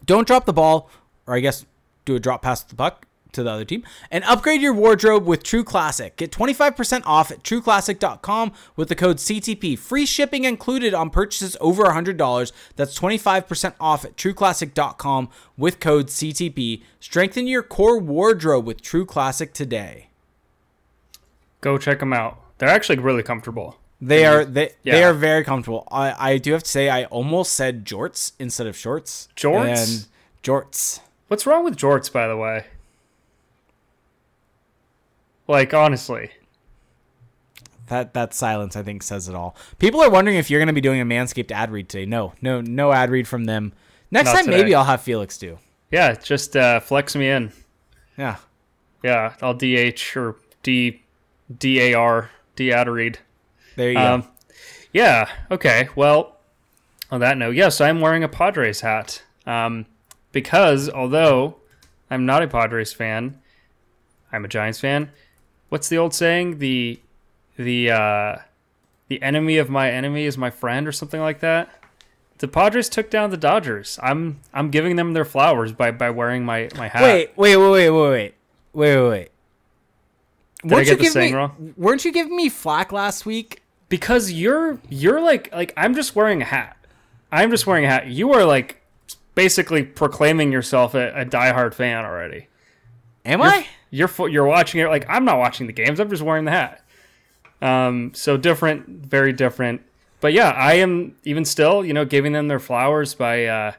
[SPEAKER 2] don't drop the ball, or I guess do a drop past the puck to the other team, and upgrade your wardrobe with True Classic. Get 25% off at trueclassic.com with the code CTP. Free shipping included on purchases over $100. That's 25% off at trueclassic.com with code CTP. Strengthen your core wardrobe with True Classic today.
[SPEAKER 1] Go check them out. They're actually really comfortable.
[SPEAKER 2] They are they they are very comfortable. I, I do have to say I almost said jorts instead of shorts.
[SPEAKER 1] Jorts?
[SPEAKER 2] And jorts.
[SPEAKER 1] What's wrong with jorts, by the way? Like honestly,
[SPEAKER 2] That that silence I think says it all. People are wondering if you're going to be doing a Manscaped ad read today. No, no, no ad read from them. Next
[SPEAKER 1] Not
[SPEAKER 2] time,
[SPEAKER 1] today.
[SPEAKER 2] maybe I'll have Felix do.
[SPEAKER 1] yeah, just uh, flex me in.
[SPEAKER 2] Yeah,
[SPEAKER 1] Yeah, I'll DH or D DAR ad read.
[SPEAKER 2] there you
[SPEAKER 1] Um,
[SPEAKER 2] go.
[SPEAKER 1] yeah. Okay. Well, on that note, yes, I'm wearing a Padres hat. Um, because although I'm not a Padres fan, I'm a Giants fan what's the old saying? The the uh, the enemy of my enemy is my friend, or something like that. The Padres took down the Dodgers. I'm I'm giving them their flowers by, by wearing my, my hat.
[SPEAKER 2] Wait, wait, wait, wait, wait, wait, wait, wait. wait.
[SPEAKER 1] Did weren't I get the saying
[SPEAKER 2] me,
[SPEAKER 1] wrong?
[SPEAKER 2] Weren't you giving me flack last week?
[SPEAKER 1] Because you're you're like like I'm just wearing a hat. I'm just wearing a hat. You are like basically proclaiming yourself a, a diehard fan already.
[SPEAKER 2] Am you're, I?
[SPEAKER 1] You're you're watching it like I'm not watching the games. I'm just wearing the hat. Um, so different, very different. But yeah, I am even still, you know, giving them their flowers by uh,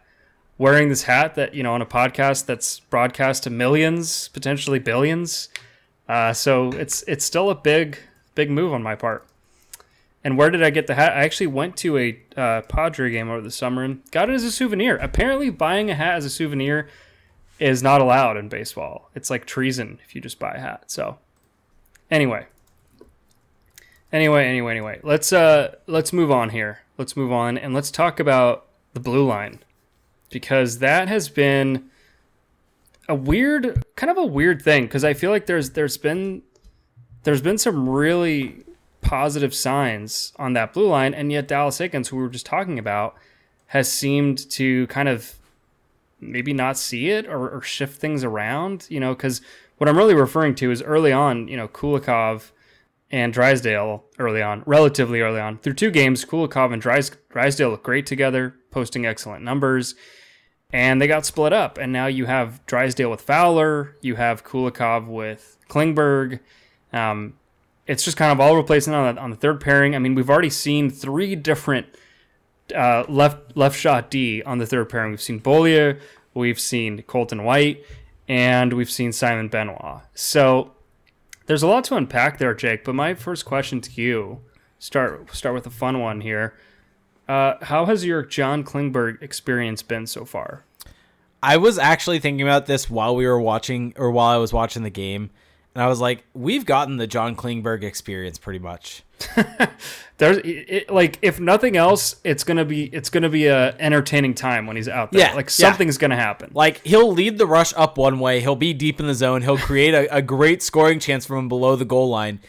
[SPEAKER 1] wearing this hat that you know on a podcast that's broadcast to millions, potentially billions. Uh, so it's it's still a big big move on my part. And where did I get the hat? I actually went to a uh, Padre game over the summer and got it as a souvenir. Apparently, buying a hat as a souvenir is not allowed in baseball. It's like treason if you just buy a hat. So, anyway, anyway, anyway, anyway, let's uh let's move on here. Let's move on and let's talk about the blue line because that has been a weird kind of a weird thing because I feel like there's there's been there's been some really positive signs on that blue line and yet Dallas Eakins who we were just talking about has seemed to kind of maybe not see it or, or shift things around you know because what I'm really referring to is early on you know Kulikov and Drysdale early on, relatively early on. Through two games, Kulikov and Drys- Drysdale look great together, posting excellent numbers and they got split up. And now you have Drysdale with Fowler, you have Kulikov with Klingberg. Um, it's just kind of all now on the, on the third pairing. I mean, we've already seen three different uh, left left shot D on the third pairing. We've seen Beaulieu, we've seen Colton White, and we've seen Simon Benoit. So there's a lot to unpack there, Jake. But my first question to you start start with a fun one here. Uh, how has your John Klingberg experience been so far?
[SPEAKER 2] I was actually thinking about this while we were watching, or while I was watching the game, and I was like, "We've gotten the John Klingberg experience pretty much."
[SPEAKER 1] There's it, like, if nothing else, it's gonna be it's gonna be a entertaining time when he's out there.
[SPEAKER 2] Yeah,
[SPEAKER 1] like
[SPEAKER 2] yeah.
[SPEAKER 1] something's gonna happen.
[SPEAKER 2] Like he'll lead the rush up one way, he'll be deep in the zone, he'll create a, a great scoring chance from below the goal line,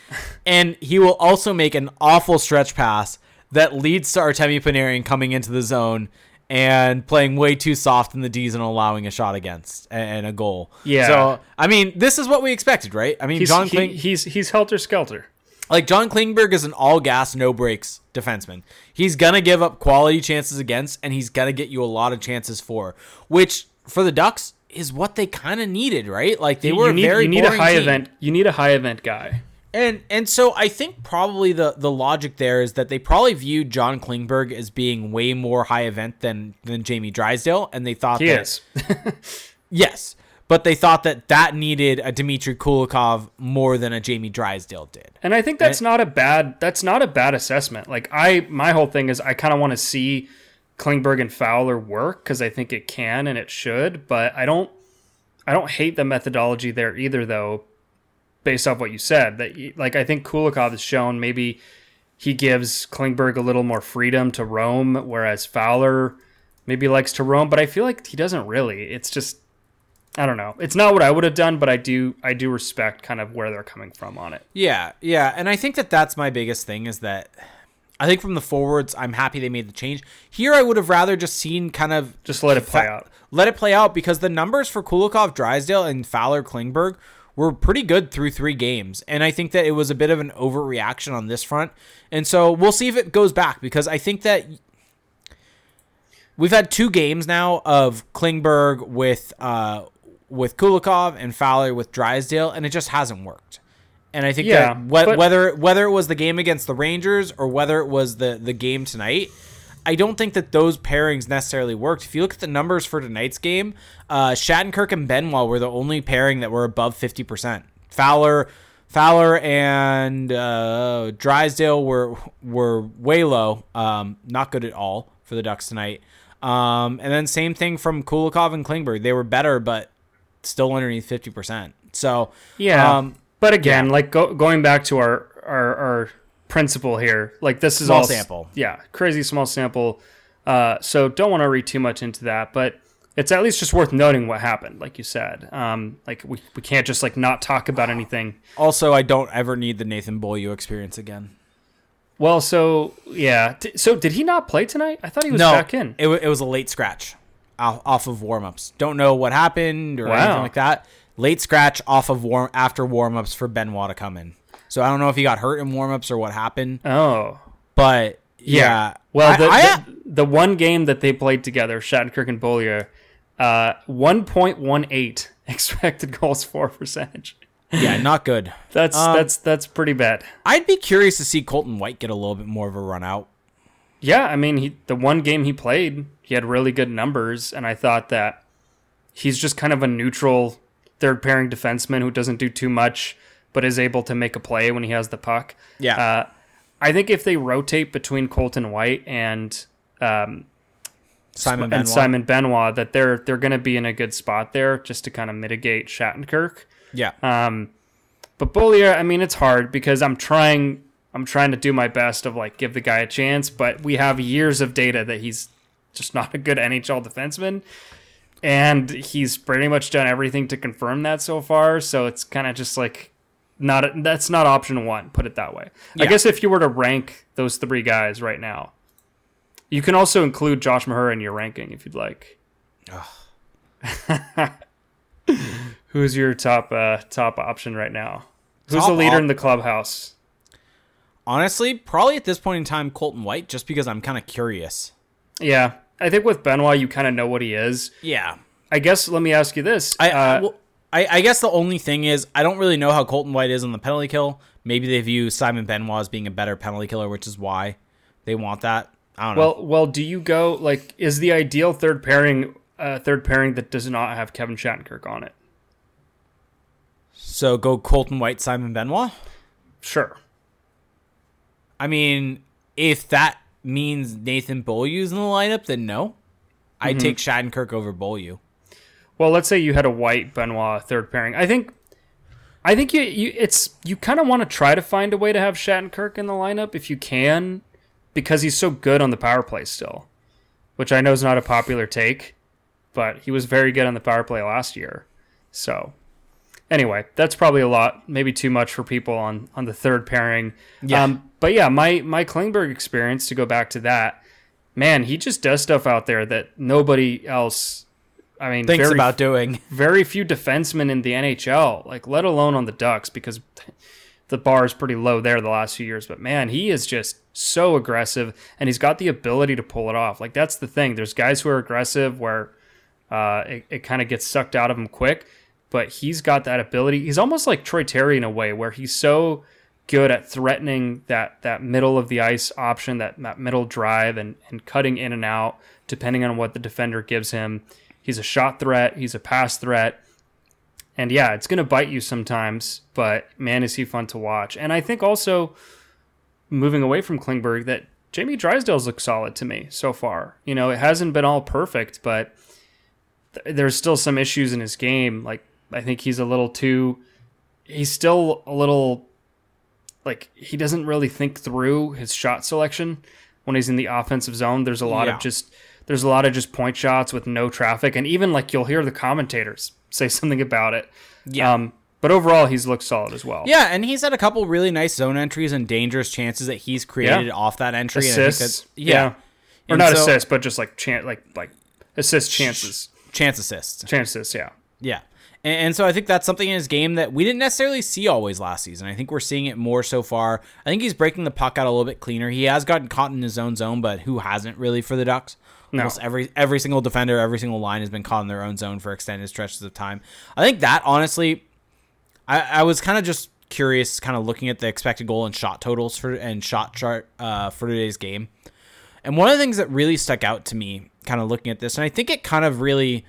[SPEAKER 2] and he will also make an awful stretch pass that leads to Artemi Panarin coming into the zone and playing way too soft in the D's and allowing a shot against and a goal.
[SPEAKER 1] Yeah.
[SPEAKER 2] So I mean, this is what we expected, right? I mean,
[SPEAKER 1] he's
[SPEAKER 2] John
[SPEAKER 1] he- he's he's helter skelter.
[SPEAKER 2] Like John Klingberg is an all gas, no brakes defenseman. He's gonna give up quality chances against, and he's gonna get you a lot of chances for, which for the Ducks is what they kind of needed, right? Like they
[SPEAKER 1] You-
[SPEAKER 2] were
[SPEAKER 1] you need,
[SPEAKER 2] very
[SPEAKER 1] you need a high
[SPEAKER 2] team.
[SPEAKER 1] event. You need a high event guy.
[SPEAKER 2] And and so I think probably the the logic there is that they probably viewed John Klingberg as being way more high event than than Jamie Drysdale, and they thought
[SPEAKER 1] He
[SPEAKER 2] that
[SPEAKER 1] is.
[SPEAKER 2] yes, but they thought that that needed a Dmitry Kulikov more than a Jamie Drysdale did.
[SPEAKER 1] And I think that's not a bad that's not a bad assessment. Like I my whole thing is I kind of want to see Klingberg and Fowler work cuz I think it can and it should, but I don't I don't hate the methodology there either though based off what you said. That like I think Kulikov has shown maybe he gives Klingberg a little more freedom to roam whereas Fowler maybe likes to roam, but I feel like he doesn't really. It's just I don't know. It's not what I would have done, but I do I do respect kind of where they're coming from on it.
[SPEAKER 2] Yeah, yeah, and I think that that's my biggest thing is that I think from the forwards, I'm happy they made the change. Here, I would have rather just seen kind of
[SPEAKER 1] Just let it play
[SPEAKER 2] fa-
[SPEAKER 1] out.
[SPEAKER 2] Let it play out because the numbers for Kulikov, Drysdale, and Fowler Klingberg were pretty good through three games. And I think that it was a bit of an overreaction on this front. And so we'll see if it goes back because I think that we've had two games now of Klingberg with uh, with Kulikov and Fowler with Drysdale, and it just hasn't worked. And I think
[SPEAKER 1] Yeah,
[SPEAKER 2] that
[SPEAKER 1] but-
[SPEAKER 2] whether whether it was the game against the Rangers or whether it was the the game tonight, I don't think that those pairings necessarily worked. If you look at the numbers for tonight's game, uh, Shattenkirk and Benoit were the only pairing that were above fifty percent. Fowler, Fowler and uh, Drysdale were were way low, um, not good at all for the Ducks tonight. Um, and then same thing from Kulikov and Klingberg. They were better, but still underneath fifty percent. So
[SPEAKER 1] Yeah.
[SPEAKER 2] um,
[SPEAKER 1] but again, like go, going back to our, our our principle here, like this is
[SPEAKER 2] Small
[SPEAKER 1] all
[SPEAKER 2] sample.
[SPEAKER 1] Yeah, crazy small sample. Uh, so don't want to read too much into that, but it's at least just worth noting what happened, like you said. Um, like we, we can't just like not talk about anything.
[SPEAKER 2] also, I don't ever need the Nathan Beaulieu experience again.
[SPEAKER 1] Well, so yeah, so did he not play tonight? I thought he was
[SPEAKER 2] no,
[SPEAKER 1] back in.
[SPEAKER 2] It, wa- it was a late scratch off, off of warmups. Don't know what happened or
[SPEAKER 1] Wow.
[SPEAKER 2] anything like that. Late scratch off of warm after warmups for Benoit to come in. So I don't know if he got hurt in warmups or what happened,
[SPEAKER 1] Oh,
[SPEAKER 2] but yeah.
[SPEAKER 1] Well,
[SPEAKER 2] I-
[SPEAKER 1] the,
[SPEAKER 2] I-
[SPEAKER 1] the, the one game that they played together, Shattenkirk and Beaulieu, uh, 1.18 expected goals for percentage.
[SPEAKER 2] yeah, not good.
[SPEAKER 1] That's
[SPEAKER 2] Um,
[SPEAKER 1] that's that's pretty bad.
[SPEAKER 2] I'd be curious to see Colton White get a little bit more of a run out.
[SPEAKER 1] Yeah, I mean, he the one game he played, he had really good numbers, and I thought that he's just kind of a neutral third pairing defenseman who doesn't do too much, but is able to make a play when he has the puck.
[SPEAKER 2] Yeah.
[SPEAKER 1] Uh, I think if they rotate between Colton White and um,
[SPEAKER 2] Simon
[SPEAKER 1] and
[SPEAKER 2] Benoit.
[SPEAKER 1] Simon Benoit that they're they're going to be in a good spot there just to kind of mitigate Shattenkirk.
[SPEAKER 2] Yeah.
[SPEAKER 1] Um, but Beaulieu, I mean, it's hard because I'm trying I'm trying to do my best of like give the guy a chance, but we have years of data that he's just not a good NHL defenseman. And he's pretty much done everything to confirm that so far. So it's kind of just like not a, that's not option one. Put it that way. I guess if you were to rank those three guys right now, you can also include Josh Maher in your ranking if you'd like. Who's your top uh, top option right now? Who's
[SPEAKER 2] Top
[SPEAKER 1] the leader
[SPEAKER 2] op-
[SPEAKER 1] in the clubhouse?
[SPEAKER 2] Honestly, probably at this point in time, Colton White, just because I'm kind of curious.
[SPEAKER 1] Yeah, I think with Benoit, you kind of know what he is.
[SPEAKER 2] Yeah.
[SPEAKER 1] I guess let me ask you this:
[SPEAKER 2] I, I,
[SPEAKER 1] uh,
[SPEAKER 2] well, I, I guess the only thing is I don't really know how Colton White is on the penalty kill. Maybe they view Simon Benoit as being a better penalty killer, which is why they want that. I don't know.
[SPEAKER 1] well, well, do you go like is the ideal third pairing uh, third pairing that does not have Kevin Shattenkirk on it?
[SPEAKER 2] so go Colton White, Simon Benoit.
[SPEAKER 1] Sure.
[SPEAKER 2] I mean, if that means Nathan Beaulieu's in the lineup, then no. I'd mm-hmm. take Shattenkirk over Beaulieu.
[SPEAKER 1] Well, let's say you had a White Benoit third pairing. I think, I think you, you it's you kind of want to try to find a way to have Shattenkirk in the lineup if you can, because he's so good on the power play still, which I know is not a popular take, but he was very good on the power play last year. So, anyway, that's probably a lot, maybe too much for people on on the third pairing.
[SPEAKER 2] Yeah.
[SPEAKER 1] Um, but yeah, my my Klingberg experience to go back to that, man, he just does stuff out there that nobody else. I mean,
[SPEAKER 2] Thinks
[SPEAKER 1] very
[SPEAKER 2] about doing.
[SPEAKER 1] very few defensemen in the NHL, like let alone on the Ducks, because the bar is pretty low there the last few years. But man, he is just so aggressive, and he's got the ability to pull it off. Like that's the thing. There's guys who are aggressive where uh, it, it kind of gets sucked out of them quick, but he's got that ability. He's almost like Troy Terry in a way, where he's so good at threatening that that middle of the ice option, that that middle drive, and and cutting in and out depending on what the defender gives him. He's a shot threat. He's a pass threat. And yeah, it's going to bite you sometimes, but man, is he fun to watch. And I think also moving away from Klingberg that Jamie Drysdale's looked solid to me so far. You know, it hasn't been all perfect, but th- there's still some issues in his game. Like I think he's a little too he's still a little like he doesn't really think through his shot selection when he's in the offensive zone. There's a lot
[SPEAKER 2] Yeah.
[SPEAKER 1] of just there's a lot of just point shots with no traffic, and even like you'll hear the commentators say something about it.
[SPEAKER 2] Yeah.
[SPEAKER 1] Um, but overall, he's looked solid as well.
[SPEAKER 2] Yeah, and he's had a couple really nice zone entries and dangerous chances that he's created
[SPEAKER 1] Yeah.
[SPEAKER 2] off that entry. and I think
[SPEAKER 1] assists.
[SPEAKER 2] that- yeah.
[SPEAKER 1] Or
[SPEAKER 2] And
[SPEAKER 1] not
[SPEAKER 2] so-
[SPEAKER 1] assists, but just like chance, like like assist chances,
[SPEAKER 2] Chance assists.
[SPEAKER 1] chance assists. Yeah.
[SPEAKER 2] Yeah. And, and so I think that's something in his game that we didn't necessarily see always last season. I think we're seeing it more so far. I think he's breaking the puck out a little bit cleaner. He has gotten caught in his own zone, but who hasn't really for the Ducks?
[SPEAKER 1] No.
[SPEAKER 2] Almost every every single defender, every single line has been caught in their own zone for extended stretches of time. I think that honestly, I, I was kind of just curious, kind of looking at the expected goal and shot totals for and shot chart uh, for today's game. And one of the things that really stuck out to me, kind of looking at this, and I think it kind of really,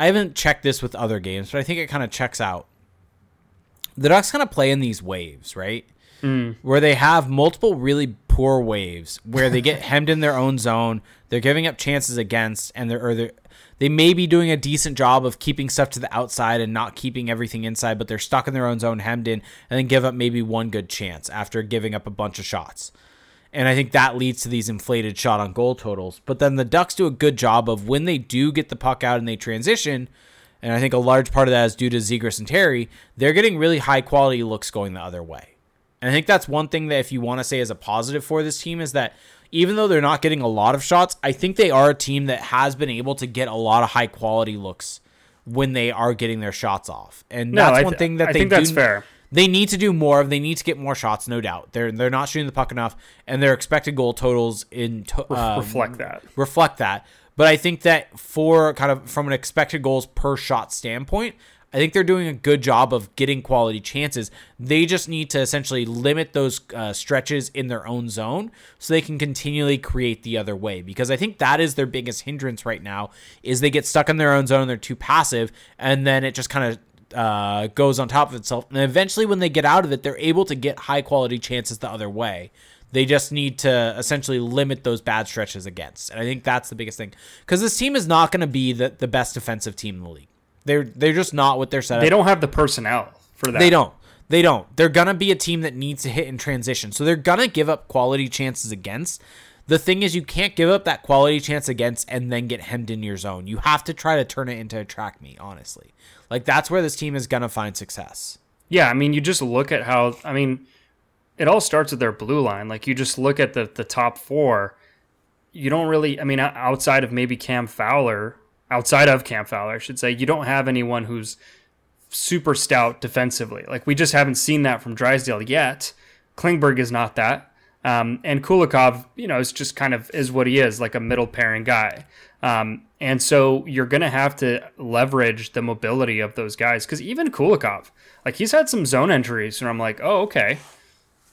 [SPEAKER 2] I haven't checked this with other games, but I think it kind of checks out. The Ducks kind of play in these waves, right? Mm. Where they have multiple really poor waves, where they get hemmed in their own zone, they're giving up chances against, and they're, or they're they may be doing a decent job of keeping stuff to the outside and not keeping everything inside, but they're stuck in their own zone, hemmed in, and then give up maybe one good chance after giving up a bunch of shots. And I think that leads to these inflated shot on goal totals. But then the Ducks do a good job of when they do get the puck out and they transition, and I think a large part of that is due to Zegras and Terry, they're getting really high quality looks going the other way. And I think that's one thing that if you want to say as a positive for this team is that even though they're not getting a lot of shots, I think they are a team that has been able to get a lot of high quality looks when they are getting their shots off. And that's
[SPEAKER 1] I
[SPEAKER 2] one
[SPEAKER 1] th-
[SPEAKER 2] thing that
[SPEAKER 1] I
[SPEAKER 2] they
[SPEAKER 1] think that's
[SPEAKER 2] do-
[SPEAKER 1] fair.
[SPEAKER 2] They need to do more of. They need to get more shots, no doubt. They're they're not shooting the puck enough, and their expected goal totals in to, um,
[SPEAKER 1] reflect that.
[SPEAKER 2] reflect that. But I think that for kind of from an expected goals per shot standpoint, I think they're doing a good job of getting quality chances. They just need to essentially limit those uh, stretches in their own zone so they can continually create the other way. Because I think that is their biggest hindrance right now is they get stuck in their own zone, and they're too passive, and then it just kind of uh, goes on top of itself. And eventually, when they get out of it, they're able to get high quality chances the other way. They just need to essentially limit those bad stretches against. And I think that's the biggest thing. Because this team is not going to be the, the best defensive team in the league. They're they're just not what they're set up.
[SPEAKER 1] They don't have the personnel for that.
[SPEAKER 2] They don't. They don't. They're gonna be a team that needs to hit in transition. So they're gonna give up quality chances against. The thing is, you can't give up that quality chance against and then get hemmed in your zone. You have to try to turn it into a track meet, honestly. Like that's where this team is gonna find success.
[SPEAKER 1] Yeah, I mean, you just look at how I mean, it all starts with their blue line. Like you just look at the the top four. You don't really, I mean, outside of maybe Cam Fowler, outside of Cam Fowler, I should say, you don't have anyone who's super stout defensively. Like we just haven't seen that from Drysdale yet. Klingberg is not that. Um, and Kulikov, you know, is just kind of is what he is, like a middle pairing guy. Um, and so you're going to have to leverage the mobility of those guys because even Kulikov, like he's had some zone entries, and I'm like, oh, okay,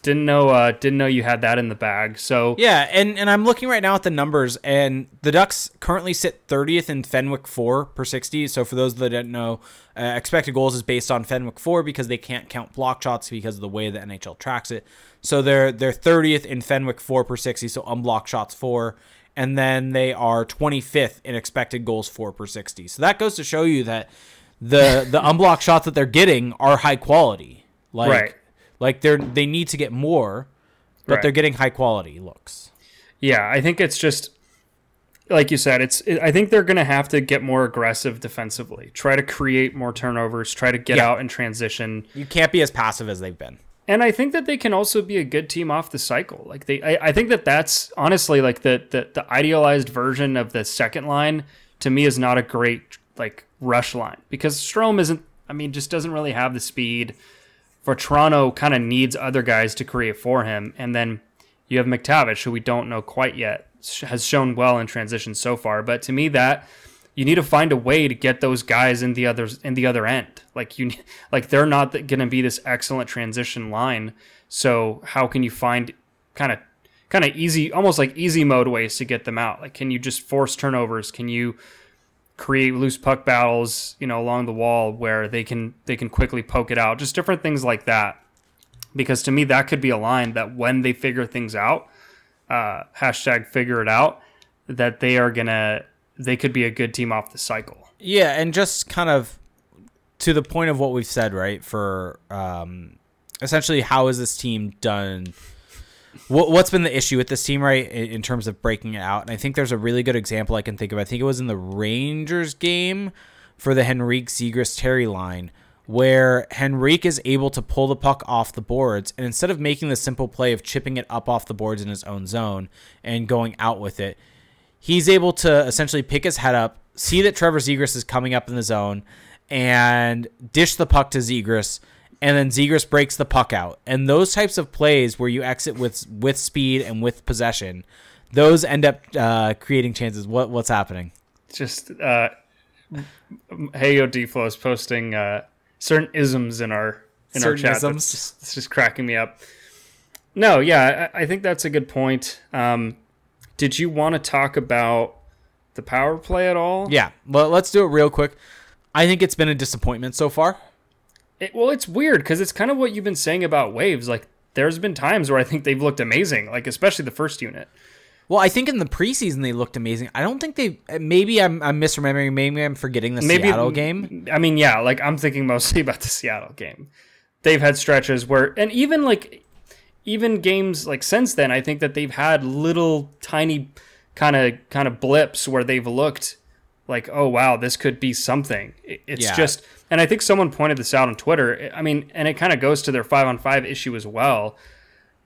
[SPEAKER 1] didn't know uh, didn't know you had that in the bag. So
[SPEAKER 2] yeah, and and I'm looking right now at the numbers, and the Ducks currently sit 30th in Fenwick for per 60. So for those that don't know, uh, expected goals is based on Fenwick for because they can't count block shots because of the way the NHL tracks it. So they're they're 30th in Fenwick for per 60, so unblocked shots for, and then they are 25th in expected goals for per 60. So that goes to show you that the the unblocked shots that they're getting are high quality. Like,
[SPEAKER 1] right
[SPEAKER 2] like they're they need to get more, but right. they're getting high quality looks.
[SPEAKER 1] Yeah, I think it's just like you said. It's it, I think they're going to have to get more aggressive defensively. Try to create more turnovers. Try to get yeah. out and transition.
[SPEAKER 2] You can't be as passive as they've been.
[SPEAKER 1] And I think that they can also be a good team off the cycle. Like they, I, I think that that's honestly like the, the the idealized version of the second line. To me, is not a great like rush line because Strome isn't. I mean, just doesn't really have the speed for Toronto kind of needs other guys to create for him. And then you have McTavish, who we don't know quite yet, has shown well in transition so far. But to me, that you need to find a way to get those guys in the others in the other end. Like you, like they're not going to be this excellent transition line. So how can you find kind of kind of easy, almost like easy mode ways to get them out? Like can you just force turnovers? Can you create loose puck battles, you know, along the wall where they can they can quickly poke it out. Just different things like that. Because to me, that could be a line that when they figure things out, uh, hashtag figure it out, that they are gonna they could be a good team off the cycle.
[SPEAKER 2] Yeah, and just kind of to the point of what we've said, right? For um, essentially, how is this team done? what, what's been the issue with this team, right, in, in, terms of breaking it out? And I think there's a really good example I can think of. I think it was in the Rangers game for the Henrique Zegras Terry line, where Henrique is able to pull the puck off the boards, and instead of making the simple play of chipping it up off the boards in his own zone and going out with it, he's able to essentially pick his head up, see that Trevor Zegras is coming up in the zone, and dish the puck to Zegras and then Zegras breaks the puck out. And those types of plays where you exit with with speed and with possession, those end up uh, creating chances. What what's happening?
[SPEAKER 1] Just uh, Heyo Deflo is posting uh, certain isms in our in certain our chat. Isms. Just, it's just cracking me up. No, yeah, I, I think that's a good point. Um, did you want to talk about the power play at all?
[SPEAKER 2] Yeah, well, let's do it real quick. I think it's been a disappointment so far.
[SPEAKER 1] It, well, it's weird because it's kind of what you've been saying about waves. Like, there's been times where I think they've looked amazing, like especially the first unit.
[SPEAKER 2] Well, I think in the preseason they looked amazing. I don't think they. Maybe I'm, I'm misremembering. Maybe I'm forgetting the maybe, Seattle game.
[SPEAKER 1] I mean, yeah, like I'm thinking mostly about the Seattle game. They've had stretches where, and even like, even games like since then, I think that they've had little tiny kind of kind of blips where they've looked like, oh wow, this could be something. It's yeah. just and I think someone pointed this out on Twitter. I mean, and it kind of goes to their five on five issue as well.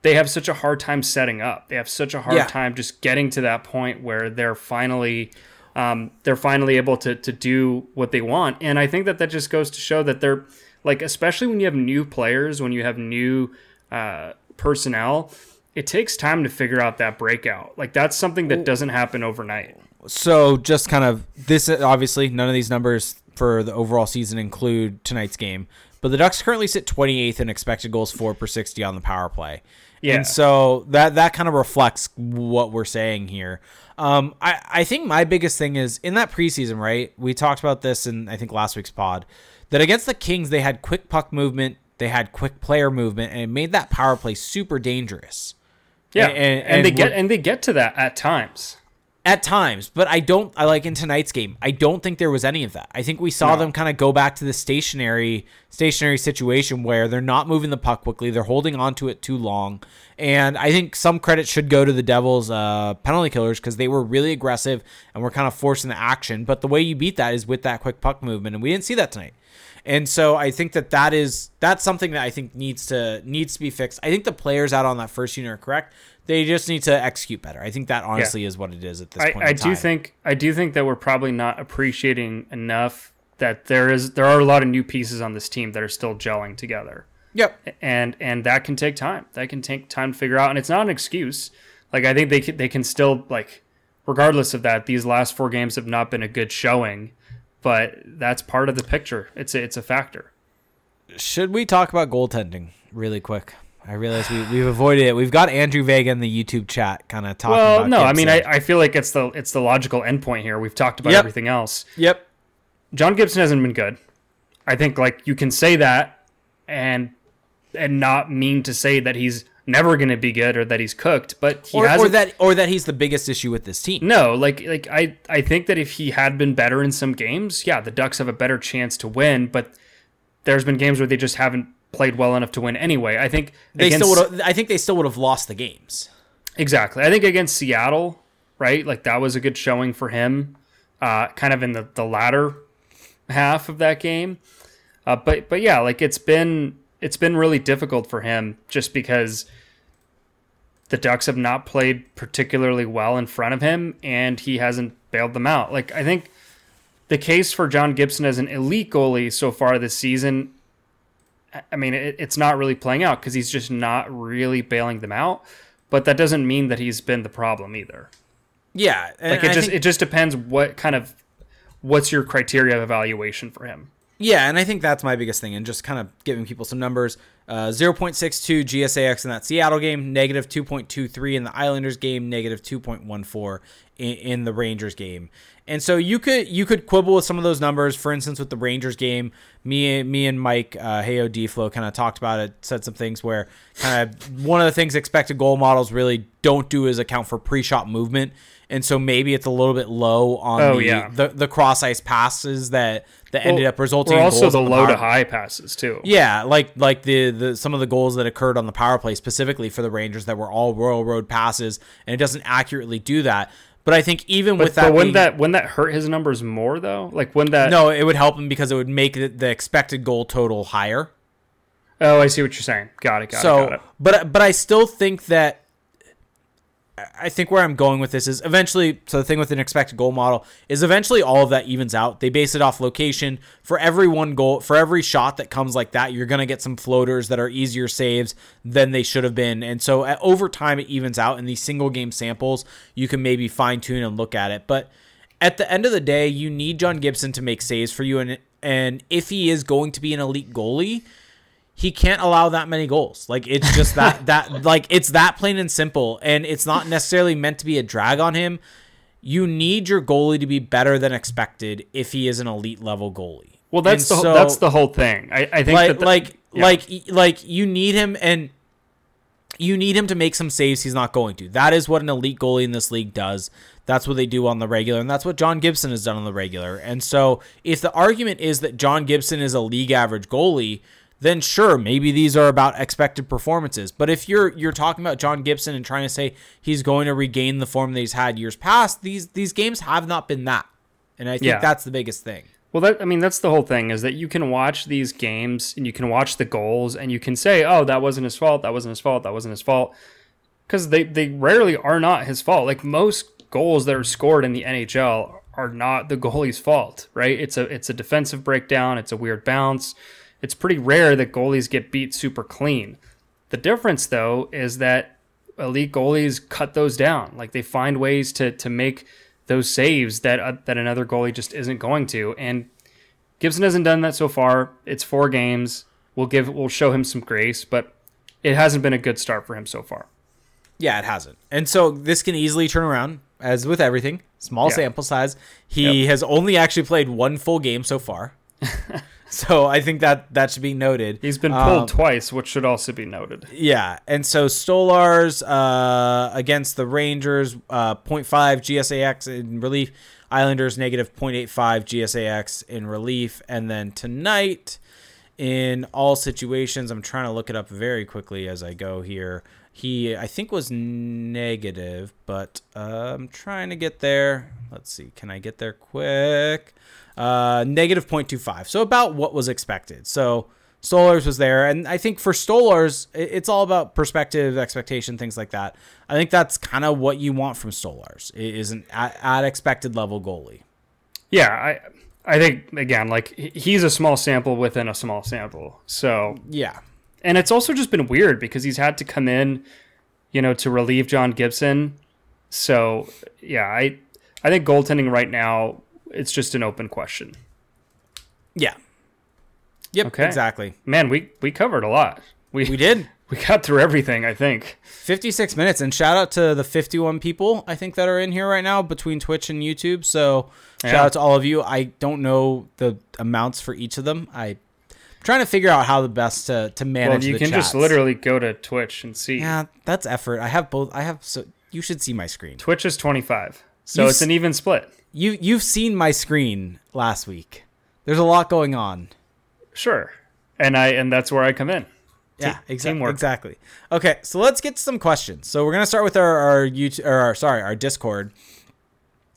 [SPEAKER 1] They have such a hard time setting up. They have such a hard yeah. time just getting to that point where they're finally, um, they're finally able to to do what they want. And I think that that just goes to show that they're like, especially when you have new players, when you have new uh, personnel, it takes time to figure out that breakout. Like that's something that doesn't happen overnight.
[SPEAKER 2] So just kind of this obviously none of these numbers for the overall season include tonight's game. But the Ducks currently sit 28th in expected goals for per 60 on the power play. Yeah. And so that that kind of reflects what we're saying here. Um, I, I think my biggest thing is in that preseason, right? We talked about this in I think last week's pod that against the Kings they had quick puck movement, they had quick player movement, and it made that power play super dangerous.
[SPEAKER 1] Yeah,
[SPEAKER 2] And-
[SPEAKER 1] and,
[SPEAKER 2] and
[SPEAKER 1] they get and they get to that at times.
[SPEAKER 2] At times, but I don't. I like in tonight's game. I don't think there was any of that. I think we saw
[SPEAKER 1] No.
[SPEAKER 2] them kind of go back to the stationary, stationary situation where they're not moving the puck quickly. They're holding on to it too long, and I think some credit should go to the Devils' uh, penalty killers because they were really aggressive and were kind of forcing the action. But the way you beat that is with that quick puck movement, and we didn't see that tonight. And so I think that that is that's something that I think needs to needs to be fixed. I think the players out on that first unit are correct. They just need to execute better. I think that honestly is what it is at this
[SPEAKER 1] I,
[SPEAKER 2] point.
[SPEAKER 1] I
[SPEAKER 2] in time.
[SPEAKER 1] do think I do think that we're probably not appreciating enough that there is there are a lot of new pieces on this team that are still gelling together.
[SPEAKER 2] Yep.
[SPEAKER 1] and and that can take time. That can take time to figure out, and it's not an excuse. Like I think they can, they can still like, regardless of that, these last four games have not been a good showing, but that's part of the picture. It's a, it's a factor.
[SPEAKER 2] Should we talk about goaltending really quick? I realize we, we've avoided it. We've got Andrew Vega in the YouTube chat kind of talking
[SPEAKER 1] Well, no, I mean I, I feel like it's the it's the logical endpoint here. We've talked about
[SPEAKER 2] Yep.
[SPEAKER 1] everything else.
[SPEAKER 2] Yep.
[SPEAKER 1] John Gibson hasn't been good. I think like you can say that and and not mean to say that he's never going to be good or that he's cooked, but he
[SPEAKER 2] Or,
[SPEAKER 1] hasn't
[SPEAKER 2] or that or that he's the biggest issue with this team.
[SPEAKER 1] No, like like I I think that if he had been better in some games, yeah, the Ducks have a better chance to win. But there's been games where they just haven't played well enough to win anyway. I think
[SPEAKER 2] They
[SPEAKER 1] against-
[SPEAKER 2] still would I think they still would have lost the games.
[SPEAKER 1] exactly. I think against Seattle, right? Like that was a good showing for him, uh, kind of in the the latter half of that game. Uh, but but yeah, like it's been it's been really difficult for him just because the Ducks have not played particularly well in front of him, and he hasn't bailed them out. Like I think the case for John Gibson as an elite goalie so far this season, I- mean, it, it's not really playing out because he's just not really bailing them out. But that doesn't mean that he's been the problem either.
[SPEAKER 2] Yeah.
[SPEAKER 1] Like it
[SPEAKER 2] I
[SPEAKER 1] just
[SPEAKER 2] think-
[SPEAKER 1] it just depends what kind of what's your criteria of evaluation for him.
[SPEAKER 2] Yeah, and I think that's my biggest thing, and just kind of giving people some numbers. Uh, 0.62 GSAX in that Seattle game, negative 2.23 in the Islanders game, negative 2.14 in, in the Rangers game. And so you could you could quibble with some of those numbers. For instance, with the Rangers game, me me and Mike uh, Heyo Deflo kind of talked about it, said some things where kind of one of the things expected goal models really don't do is account for pre-shot movement. And so maybe it's a little bit low on
[SPEAKER 1] Oh,
[SPEAKER 2] the,
[SPEAKER 1] yeah.
[SPEAKER 2] the the cross ice passes that that ended up resulting
[SPEAKER 1] Or also the
[SPEAKER 2] on
[SPEAKER 1] low to high passes too.
[SPEAKER 2] Yeah, like like the the some of the goals that occurred on the power play specifically for the Rangers that were all Royal Road passes, and it doesn't accurately do that. But I think even
[SPEAKER 1] But,
[SPEAKER 2] with that,
[SPEAKER 1] but wouldn't
[SPEAKER 2] being-
[SPEAKER 1] that wouldn't that hurt his numbers more though? Like when that
[SPEAKER 2] no, it would help him because it would make the, the expected goal total higher.
[SPEAKER 1] Oh, I see what you're saying. Got it, got
[SPEAKER 2] so,
[SPEAKER 1] it, got it.
[SPEAKER 2] but but I still think that I think where I'm going with this is eventually. So the thing with an expected goal model is eventually all of that evens out. They base it off location. For every one goal, for every shot that comes like that, you're gonna get some floaters that are easier saves than they should have been. And so at, over time, it evens out. In these single game samples, you can maybe fine tune and look at it. But at the end of the day, you need John Gibson to make saves for you, and and if he is going to be an elite goalie he can't allow that many goals. Like it's just that that like it's that plain and simple and it's not necessarily meant to be a drag on him. You need your goalie to be better than expected if he is an elite level goalie.
[SPEAKER 1] Well, that's
[SPEAKER 2] And
[SPEAKER 1] the
[SPEAKER 2] so,
[SPEAKER 1] that's the whole thing. I, I think
[SPEAKER 2] like
[SPEAKER 1] that the-
[SPEAKER 2] like
[SPEAKER 1] yeah.
[SPEAKER 2] like like you need him and you need him to make some saves he's not going to. That is what an elite goalie in this league does. That's what they do on the regular, and that's what John Gibson has done on the regular. And so, if the argument is that John Gibson is a league average goalie, then sure, maybe these are about expected performances. But if you're you're talking about John Gibson and trying to say he's going to regain the form that he's had years past, these these games have not been that. And I think
[SPEAKER 1] Yeah.
[SPEAKER 2] that's the biggest thing.
[SPEAKER 1] Well, that I mean, that's the whole thing is that you can watch these games and you can watch the goals and you can say, "Oh, that wasn't his fault. That wasn't his fault. That wasn't his fault," because they they rarely are not his fault. Like most goals that are scored in the NHL are not the goalie's fault, right? It's a it's a defensive breakdown. It's a weird bounce. It's pretty rare that goalies get beat super clean. The difference, though, is that elite goalies cut those down. Like they find ways to to make those saves that uh, that another goalie just isn't going to. And Gibson hasn't done that so far. It's four games. We'll give we'll show him some grace, but it hasn't been a good start for him so far.
[SPEAKER 2] Yeah, it hasn't. And so this can easily turn around, as with everything. Small
[SPEAKER 1] Yeah.
[SPEAKER 2] sample size. He has only actually played one full game so far. So I think that that should be noted.
[SPEAKER 1] He's been pulled
[SPEAKER 2] Um,
[SPEAKER 1] twice, which should also be noted.
[SPEAKER 2] Yeah, and so Stolarz uh, against the Rangers, uh, 0.5 GSAX in relief. Islanders negative 0.85 GSAX in relief, and then tonight, in all situations, I'm trying to look it up very quickly as I go here. He, I think, was negative, but uh, I'm trying to get there. Let's see, can I get there quick? Uh, negative 0.25, so about what was expected. So Stolarz was there, and I think for Stolarz, it's all about perspective, expectation, things like that. I think that's kind of what you want from Stolarz is an at, at expected level goalie.
[SPEAKER 1] Yeah, I I think again, like he's a small sample within a small sample. So
[SPEAKER 2] Yeah,
[SPEAKER 1] and it's also just been weird because he's had to come in, you know, to relieve John Gibson. So yeah, I I think goaltending right now it's just an open question.
[SPEAKER 2] yeah, yep,
[SPEAKER 1] Okay.
[SPEAKER 2] exactly.
[SPEAKER 1] Man, we we covered a lot. We
[SPEAKER 2] We did
[SPEAKER 1] we got through everything. I think.
[SPEAKER 2] 56 minutes, and shout out to the 51 people I think that are in here right now between Twitch and YouTube. So shout
[SPEAKER 1] Yeah.
[SPEAKER 2] out to all of you. I don't know the amounts for each of them. I. Trying to figure out how the best to, to manage
[SPEAKER 1] Well, you can just literally go to Twitch and see.
[SPEAKER 2] Yeah, that's effort. I have both. I have so you should see my screen.
[SPEAKER 1] Twitch is twenty five, so
[SPEAKER 2] You
[SPEAKER 1] it's an even split.
[SPEAKER 2] You you've seen my screen last week. There's a lot going on.
[SPEAKER 1] Sure, and I and that's where I come in.
[SPEAKER 2] Yeah,
[SPEAKER 1] Te-
[SPEAKER 2] exa- exactly. Okay, so let's get to some questions. So we're gonna start with our our YouTube or our, sorry our Discord,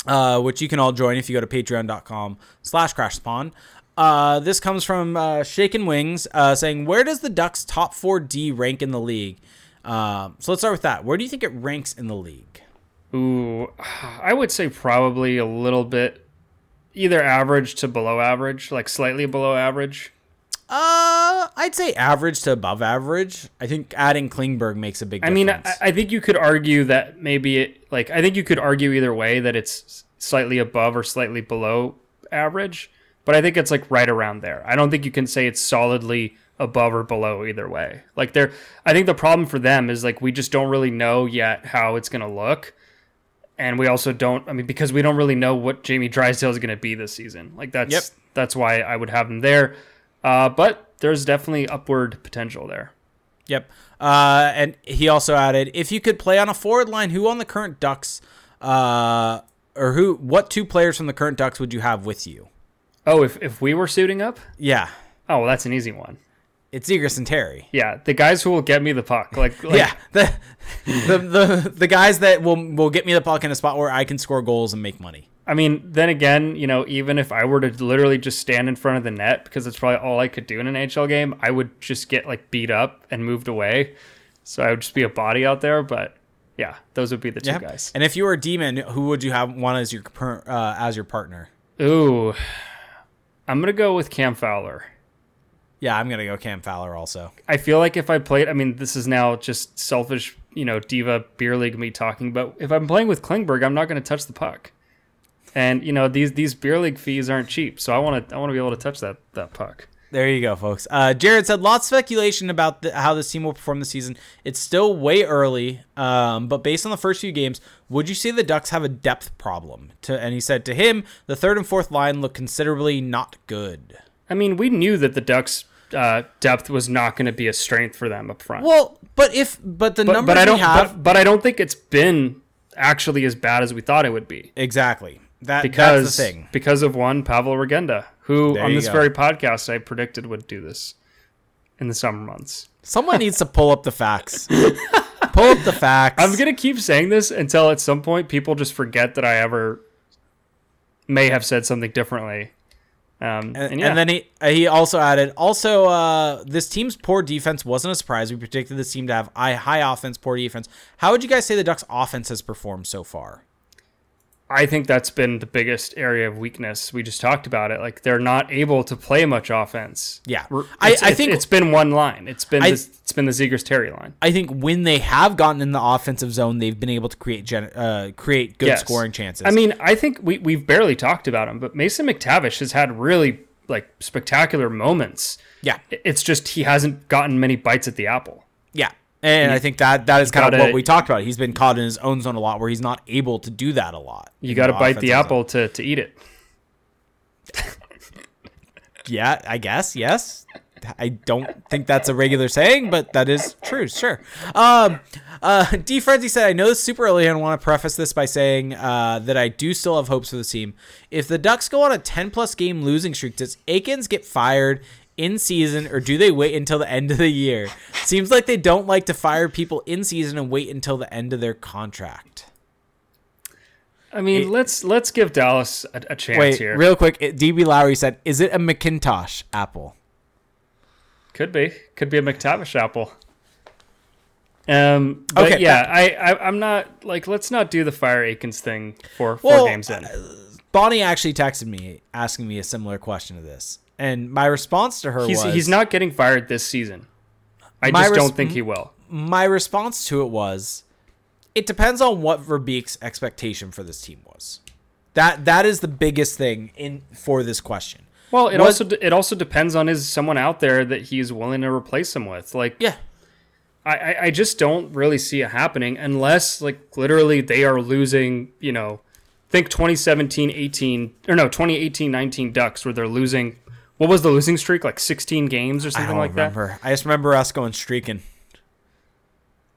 [SPEAKER 2] uh, which you can all join if you go to Patreon.com/slash Crash Spawn. Uh, this comes from uh, Shaken Wings, uh, saying, "Where does the Ducks' top four D rank in the league?" Um, so let's start with that. Where do you think it ranks in the league?
[SPEAKER 1] Ooh, I would say probably a little bit either average to below average, like slightly below average.
[SPEAKER 2] Uh, I'd say average to above average. I think adding Klingberg makes a big.
[SPEAKER 1] I mean, I. I think you could argue that maybe it, like, I think you could argue either way that it's slightly above or slightly below average, but I think it's like right around there. I don't think you can say it's solidly above or below either way. Like, they're, I think the problem for them is like we just don't really know yet how it's going to look. And we also don't, I mean, because we don't really know what Jamie Drysdale is going to be this season. Like, that's,
[SPEAKER 2] Yep.
[SPEAKER 1] that's why I would have him there. Uh, but there's definitely upward potential there.
[SPEAKER 2] Yep. Uh, and he also added, if you could play on a forward line, who on the current Ducks, uh, or who, what two players from the current Ducks would you have with you?
[SPEAKER 1] Oh, if, if we were suiting up?
[SPEAKER 2] Yeah,
[SPEAKER 1] Oh, well, that's an easy one.
[SPEAKER 2] It's Zegras and Terry.
[SPEAKER 1] Yeah, the guys who will get me the puck. Like, like
[SPEAKER 2] yeah, the, the the the guys that will will get me the puck in a spot where I can score goals and make money.
[SPEAKER 1] I mean, then again, you know, even if I were to literally just stand in front of the net because it's probably all I could do in an NHL game, I would just get like beat up and moved away. So I would just be a body out there. But yeah, those would be the two
[SPEAKER 2] Yeah.
[SPEAKER 1] guys.
[SPEAKER 2] And if you were a D-man, who would you have one as your uh, as your partner?
[SPEAKER 1] Ooh, I'm gonna go with Cam Fowler.
[SPEAKER 2] Yeah, I'm gonna go Cam Fowler also.
[SPEAKER 1] I feel like if I played, I mean, this is now just selfish, you know, diva beer league me talking. But if I'm playing with Klingberg, I'm not going to touch the puck, and you know these these beer league fees aren't cheap. So I want to I want to be able to touch that that puck.
[SPEAKER 2] There you go, folks. Uh, Jared said lots of speculation about the, how this team will perform this season. It's still way early, um, but based on the first few games, would you say the Ducks have a depth problem? To, and he said to him, the third and fourth line look considerably not good.
[SPEAKER 1] I mean, we knew that the Ducks' uh, depth was not going to be a strength for them up front.
[SPEAKER 2] Well, but if but the
[SPEAKER 1] but,
[SPEAKER 2] numbers
[SPEAKER 1] but I don't.
[SPEAKER 2] we have
[SPEAKER 1] But, but I don't think it's been actually as bad as we thought it would be.
[SPEAKER 2] exactly that
[SPEAKER 1] Because
[SPEAKER 2] that's the thing.
[SPEAKER 1] because of one Pavol Regenda, who
[SPEAKER 2] There
[SPEAKER 1] on this
[SPEAKER 2] go.
[SPEAKER 1] very podcast I predicted would do this in the summer months.
[SPEAKER 2] Someone needs to pull up the facts. pull up the facts.
[SPEAKER 1] I'm gonna keep saying this until at some point people just forget that I ever may have said something differently. Um, and,
[SPEAKER 2] And,
[SPEAKER 1] yeah,
[SPEAKER 2] and then he uh, he also added, also uh, this team's poor defense wasn't a surprise. We predicted this team to have high, high offense, poor defense. How would you guys say the Ducks' offense has performed so far?
[SPEAKER 1] I think that's been the biggest area of weakness. We just talked about it. Like they're not able to play much offense.
[SPEAKER 2] Yeah. I- I think-
[SPEAKER 1] it's been one line. It's been
[SPEAKER 2] I-
[SPEAKER 1] this, it's been the Zegras Terry line.
[SPEAKER 2] I think when they have gotten in the offensive zone, they've been able to create gen- uh, create good
[SPEAKER 1] Yes.
[SPEAKER 2] scoring chances.
[SPEAKER 1] I mean, I think we we've barely talked about him, but Mason McTavish has had really like spectacular moments.
[SPEAKER 2] yeah,
[SPEAKER 1] It's just he hasn't gotten many bites at the apple.
[SPEAKER 2] yeah, and I think that that is kind of
[SPEAKER 1] gotta-
[SPEAKER 2] what we talked about. He's been caught in his own zone a lot, where he's not able to do that a lot.
[SPEAKER 1] You got to bite the
[SPEAKER 2] zone.
[SPEAKER 1] apple to to eat it.
[SPEAKER 2] yeah, I guess yes. I don't think that's a regular saying, but that is true. Sure. Um, uh, D Frenzy said, "I know this super early, and want to preface this by saying uh, that I do still have hopes for the team. If the Ducks go on a 10 plus game losing streak, does Eakins get fired in season, or do they wait until the end of the year? Seems like they don't like to fire people in season and wait until the end of their contract."
[SPEAKER 1] I mean, let's let's give Dallas a, a chance
[SPEAKER 2] Wait,
[SPEAKER 1] here.
[SPEAKER 2] real quick. DB Lowry said, "Is it a McIntosh apple?"
[SPEAKER 1] Could be. Could be a McTavish apple. Um. But
[SPEAKER 2] Okay,
[SPEAKER 1] yeah, I, I I'm not like let's not do the fire Eakins thing for four
[SPEAKER 2] Well,
[SPEAKER 1] games in.
[SPEAKER 2] Bonnie actually texted me asking me a similar question to this, and my response to her
[SPEAKER 1] He's
[SPEAKER 2] was,
[SPEAKER 1] he's not getting fired this season. I just
[SPEAKER 2] res-
[SPEAKER 1] don't think he will.
[SPEAKER 2] My response to it was, it depends on what Verbeek's expectation for this team was. That that is the biggest thing in for this question.
[SPEAKER 1] Well, it
[SPEAKER 2] Was-
[SPEAKER 1] also it also depends on is someone out there that he's willing to replace him with. Like
[SPEAKER 2] Yeah,
[SPEAKER 1] I, I I just don't really see it happening unless like literally they are losing, you know, think 2017 18 or no, 2018 19 Ducks where they're losing what was the losing streak like 16 games or something like that.
[SPEAKER 2] remember. I just remember us going streaking.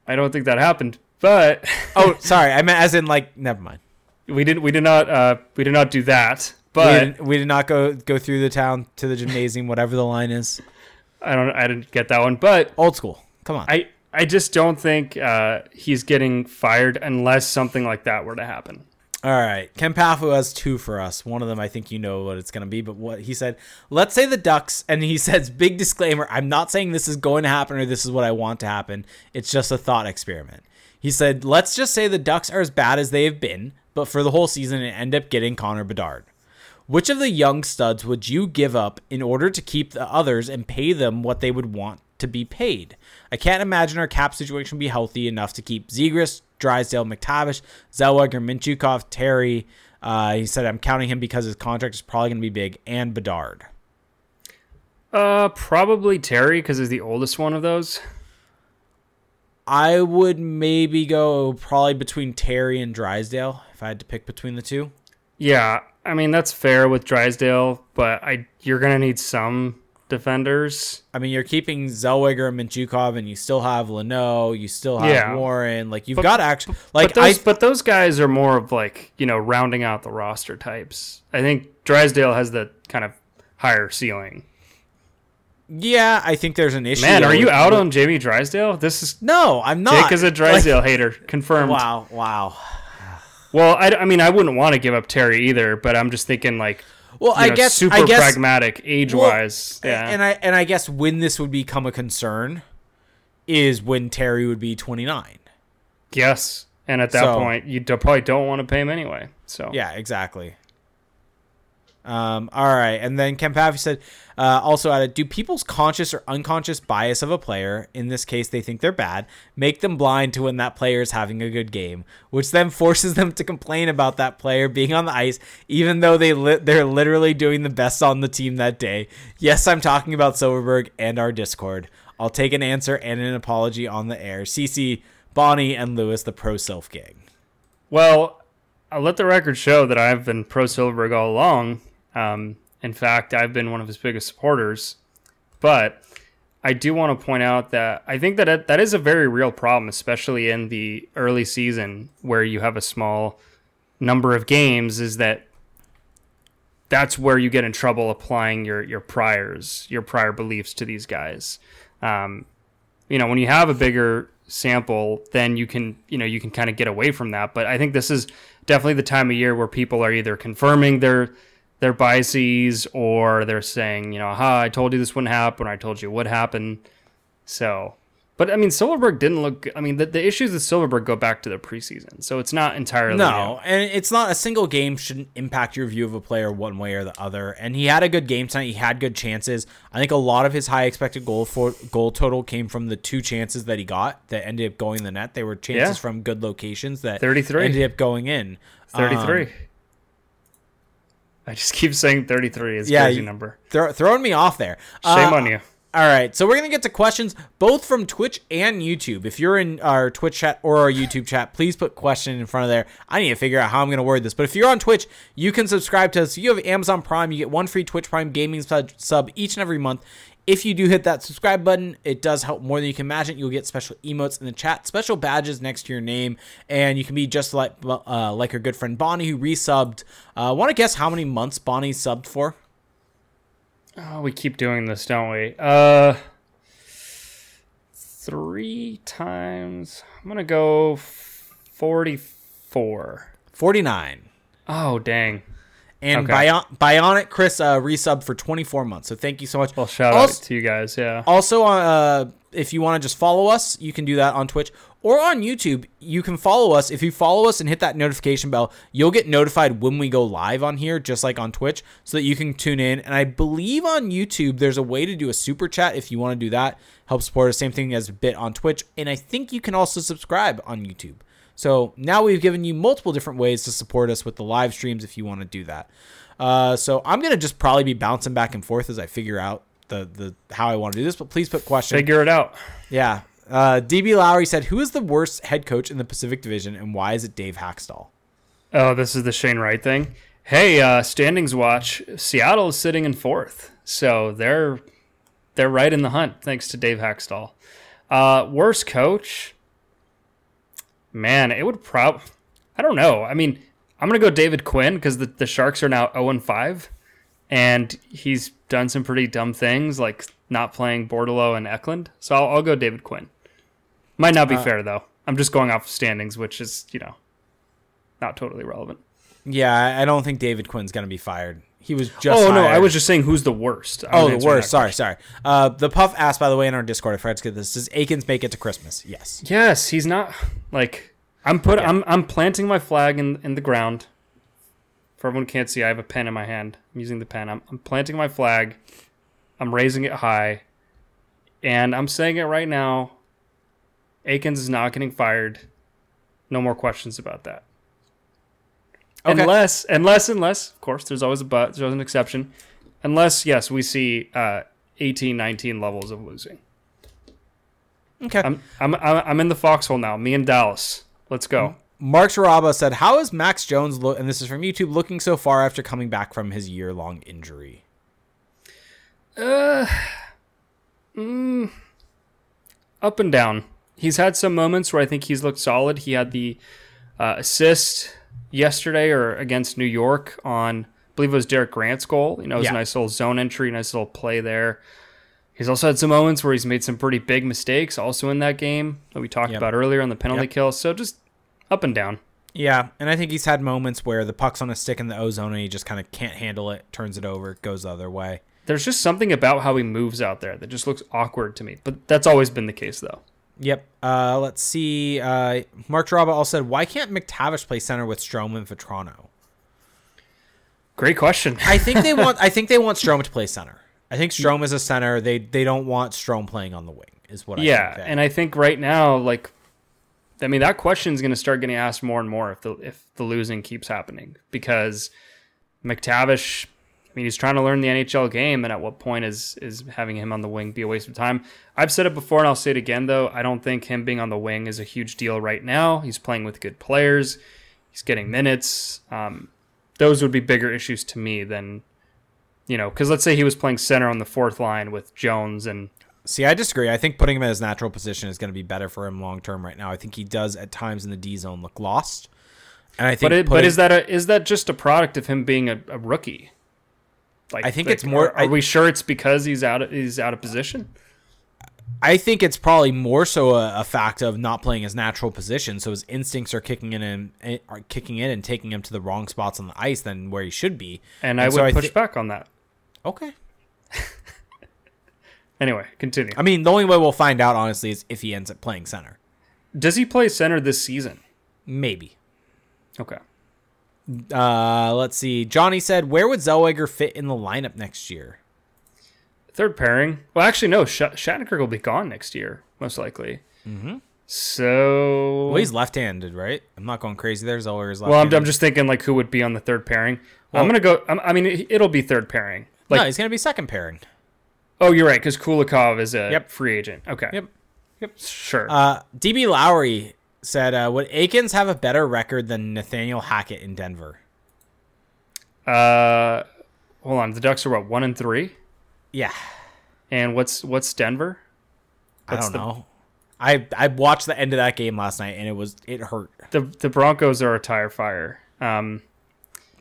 [SPEAKER 1] I don't think that happened. But
[SPEAKER 2] Oh, sorry. I meant as in like. Never mind.
[SPEAKER 1] we didn't we did not uh we did not do that.
[SPEAKER 2] we,
[SPEAKER 1] But
[SPEAKER 2] didn't, we did not go go through the town to the gymnasium, whatever the line is.
[SPEAKER 1] I don't I didn't get that one. But
[SPEAKER 2] Old school. Come on.
[SPEAKER 1] I I just don't think uh, he's getting fired unless something like that were to happen.
[SPEAKER 2] All right. Ken Pafu has two for us. One of them, I think you know what it's going to be, but what he said, let's say the Ducks, and he says, big disclaimer, I'm not saying this is going to happen or this is what I want to happen. It's just a thought experiment. He said, let's just say the Ducks are as bad as they have been, but for the whole season and end up getting Connor Bedard. Which of the young studs would you give up in order to keep the others and pay them what they would want to be paid? I can't imagine our cap situation would be healthy enough to keep Zegras, Drysdale, McTavish, Zellweger, Mintyukov, Terry. Uh, he said, I'm counting him because his contract is probably going to be big, and Bedard.
[SPEAKER 1] Uh, probably Terry because he's the oldest one of those.
[SPEAKER 2] I would maybe go probably between Terry and Drysdale if I had to pick between the two.
[SPEAKER 1] Yeah, I mean that's fair with Drysdale, but I you're gonna need some defenders.
[SPEAKER 2] I mean, you're keeping Zellweger and Mintyukov, and you still have Luneau, you still have
[SPEAKER 1] Yeah.
[SPEAKER 2] Warren. Like, you've
[SPEAKER 1] But-
[SPEAKER 2] got actually, like,
[SPEAKER 1] but those
[SPEAKER 2] I,
[SPEAKER 1] but those guys are more of like you know rounding out the roster types. I think Drysdale has the kind of higher ceiling.
[SPEAKER 2] Yeah, I think there's an issue.
[SPEAKER 1] Man, are you out
[SPEAKER 2] with-
[SPEAKER 1] on Jamie Drysdale? This is
[SPEAKER 2] No, I'm not.
[SPEAKER 1] Jake is a Drysdale hater. Confirmed.
[SPEAKER 2] Wow, wow.
[SPEAKER 1] Well, I, I mean, I wouldn't want to give up Terry either, but I'm just thinking like,
[SPEAKER 2] Well, I
[SPEAKER 1] know,
[SPEAKER 2] guess
[SPEAKER 1] super
[SPEAKER 2] I guess,
[SPEAKER 1] pragmatic age wise.
[SPEAKER 2] well,
[SPEAKER 1] yeah.
[SPEAKER 2] And I and I guess when this would become a concern is when Terry would be 29.
[SPEAKER 1] yes. And at that
[SPEAKER 2] So-
[SPEAKER 1] point, you probably don't want to pay him anyway. So
[SPEAKER 2] Yeah, exactly. Um, all right, and then Ken Paffy said, uh, also added, do people's conscious or unconscious bias of a player, in this case they think they're bad, make them blind to when that player is having a good game, which then forces them to complain about that player being on the ice, even though they li- they're literally doing the best on the team that day. Yes, I'm talking about Silfverberg and our Discord. I'll take an answer and an apology on the air. CC, Bonnie, and Lewis, the pro self gang.
[SPEAKER 1] Well, I'll let the record show that I've been pro Silfverberg all along. Um, in fact, I've been one of his biggest supporters. But I do want to point out that I think that it, that is a very real problem, especially in the early season where you have a small number of games. Is that that's where you get in trouble applying your your priors, your prior beliefs to these guys. Um, you know, when you have a bigger sample, then you can, you know, you can kind of get away from that. But I think this is definitely the time of year where people are either confirming their their biases or they're saying, you know, ha, I told you this wouldn't happen, or I told you it would happen. So, but I mean, Silfverberg didn't look. I mean, the, the issues with Silfverberg go back to the preseason, so it's not entirely
[SPEAKER 2] No, and it's not a single game shouldn't impact your view of a player one way or the other. And he had a good game tonight. He had good chances. I think a lot of his high expected goal for goal total came from the two chances that he got that ended up going in the net. They were chances
[SPEAKER 1] Yeah.
[SPEAKER 2] from good locations that
[SPEAKER 1] 33.
[SPEAKER 2] ended up going in.
[SPEAKER 1] thirty-three.
[SPEAKER 2] Um,
[SPEAKER 1] I just keep saying thirty-three is a
[SPEAKER 2] yeah,
[SPEAKER 1] crazy
[SPEAKER 2] you-
[SPEAKER 1] number.
[SPEAKER 2] throw, throwing me off there.
[SPEAKER 1] Shame
[SPEAKER 2] Uh,
[SPEAKER 1] on you.
[SPEAKER 2] All right, so we're gonna get to questions both from Twitch and YouTube. If you're in our Twitch chat or our YouTube chat, please put question in front of there. I need to figure out how I'm gonna word this, but if you're on Twitch, you can subscribe to us. If you have Amazon Prime, you get one free Twitch Prime gaming sub each and every month. If you do hit that subscribe button, it does help more than you can imagine. You'll get special emotes in the chat, special badges next to your name, and you can be just like uh, like our good friend Bonnie who resubbed. Uh, Want to guess how many months Bonnie subbed for?
[SPEAKER 1] Oh, we keep doing this, don't we? Uh, three times. I'm gonna go forty-four.
[SPEAKER 2] Forty-nine.
[SPEAKER 1] Oh, dang.
[SPEAKER 2] And okay. Bion- Bionic Chris uh, resubbed for 24 months. So thank you so much.
[SPEAKER 1] Well, shout also, out to you guys. Yeah.
[SPEAKER 2] Also, uh, if you want to just follow us, you can do that on Twitch or on YouTube. You can follow us. If you follow us and hit that notification bell, you'll get notified when we go live on here, just like on Twitch, so that you can tune in. And I believe on YouTube, there's a way to do a super chat if you want to do that. Help support us. Same thing as a bit on Twitch. And I think you can also subscribe on YouTube. So now we've given you multiple different ways to support us with the live streams if you want to do that. Uh, so I'm gonna just probably be bouncing back and forth as I figure out the the how I want to do this. But please put questions.
[SPEAKER 1] Figure it out.
[SPEAKER 2] Yeah. Uh, DB Lowry said, "Who is the worst head coach in the Pacific Division, and why is it Dave Hakstol?"
[SPEAKER 1] Oh, this is the Shane Wright thing. Hey, uh, standings watch. Seattle is sitting in fourth, so they're they're right in the hunt thanks to Dave Hakstol. Uh, worst coach. Man, it would prob. I don't know. I mean, I'm gonna go David Quinn because the, the Sharks are now 0 and 5, and he's done some pretty dumb things like not playing Bordeleau and Eklund. So I'll, I'll go David Quinn. Might not be uh, fair though. I'm just going off standings, which is you know not totally relevant.
[SPEAKER 2] Yeah, I don't think David Quinn's gonna be fired. He was just.
[SPEAKER 1] Oh
[SPEAKER 2] hired.
[SPEAKER 1] no, I was just saying who's the worst.
[SPEAKER 2] I oh, the worst. Sorry, sorry. Uh, the puff asked by the way in our Discord. I forgot to get this. Does Eakins make it to Christmas? Yes.
[SPEAKER 1] Yes, he's not like I'm put. Yeah. I'm I'm planting my flag in in the ground. For everyone can't see, I have a pen in my hand. I'm using the pen. I'm, I'm planting my flag. I'm raising it high, and I'm saying it right now. Eakins is not getting fired. No more questions about that. Okay. Unless, unless, unless, of course, there's always a but. There's always an exception. Unless, yes, we see uh, 18, 19 levels of losing.
[SPEAKER 2] Okay.
[SPEAKER 1] I'm, I'm, I'm in the foxhole now. Me and Dallas. Let's go.
[SPEAKER 2] Mark Sharaba said, "How is Max Jones look?" And this is from YouTube. Looking so far after coming back from his year-long injury.
[SPEAKER 1] Uh, mm, up and down. He's had some moments where I think he's looked solid. He had the uh, assist yesterday or against New York on, I believe it was Derek Grant's goal. You know, it was yeah. a nice little zone entry, nice little play there. He's also had some moments where he's made some pretty big mistakes also in that game that we talked yep. about earlier on the penalty yep. kill. So just up and down.
[SPEAKER 2] Yeah, and I think he's had moments where the puck's on a stick in the ozone and he just kind of can't handle it, turns it over, goes the other way.
[SPEAKER 1] There's just something about how he moves out there that just looks awkward to me. But that's always been the case, though.
[SPEAKER 2] Yep. Uh, let's see. Uh, Mark Draba also said, "Why can't McTavish play center with Strome and Vatrano?"
[SPEAKER 1] Great question.
[SPEAKER 2] I think they want. I think they want Strome to play center. I think Strome is a center. They they don't want Strome playing on the wing. Is what
[SPEAKER 1] yeah,
[SPEAKER 2] I think.
[SPEAKER 1] and I think right now, like, I mean, that question is going to start getting asked more and more if the if the losing keeps happening because McTavish. I mean, he's trying to learn the NHL game, and at what point is is having him on the wing be a waste of time? I've said it before, and I'll say it again. Though I don't think him being on the wing is a huge deal right now. He's playing with good players. He's getting minutes. Um, those would be bigger issues to me than you know, because let's say he was playing center on the fourth line with Jones and.
[SPEAKER 2] See, I disagree. I think putting him in his natural position is going to be better for him long term right now. I think he does at times in the D zone look lost.
[SPEAKER 1] And I think, but, it, putting, but is that a, is that just a product of him being a, a rookie?
[SPEAKER 2] Like, I think like, it's more.
[SPEAKER 1] Are, are I, we sure it's because he's out of, he's out of position?
[SPEAKER 2] I think it's probably more so a, a, fact of not playing his natural position, so his instincts are kicking in and, are kicking in and taking him to the wrong spots on the ice than where he should be.
[SPEAKER 1] And, and I so would push th- back on that.
[SPEAKER 2] Okay.
[SPEAKER 1] anyway, continue.
[SPEAKER 2] I mean, the only way we'll find out, honestly, is if he ends up playing center.
[SPEAKER 1] Does he play center this season?
[SPEAKER 2] Maybe.
[SPEAKER 1] Okay.
[SPEAKER 2] Uh, let's see. Johnny said, "Where would Zellweger fit in the lineup next year?"
[SPEAKER 1] Third pairing. Well, actually, no. Sh- Shattenkirk will be gone next year, most likely.
[SPEAKER 2] Mm-hmm.
[SPEAKER 1] So.
[SPEAKER 2] Well, he's left-handed, right? I'm not going crazy there. Zellweger's left.
[SPEAKER 1] Well, I'm, I'm, just thinking like who would be on the third pairing. Well, I'm gonna go. I'm, i mean, it'll be third pairing.
[SPEAKER 2] Like, no, he's gonna be second pairing.
[SPEAKER 1] Oh, you're right, because Kulikov is a
[SPEAKER 2] Yep.
[SPEAKER 1] free agent. Okay.
[SPEAKER 2] Yep. Yep.
[SPEAKER 1] Sure.
[SPEAKER 2] Uh, DB Lowry said, uh, "Would Eakins have a better record than Nathaniel Hackett in Denver?"
[SPEAKER 1] Uh, hold on. The Ducks are what one and three,
[SPEAKER 2] Yeah,
[SPEAKER 1] and what's what's Denver?
[SPEAKER 2] I don't
[SPEAKER 1] the-
[SPEAKER 2] know. I I watched the end of that game last night and it was it hurt.
[SPEAKER 1] The the Broncos are a tire fire. Um,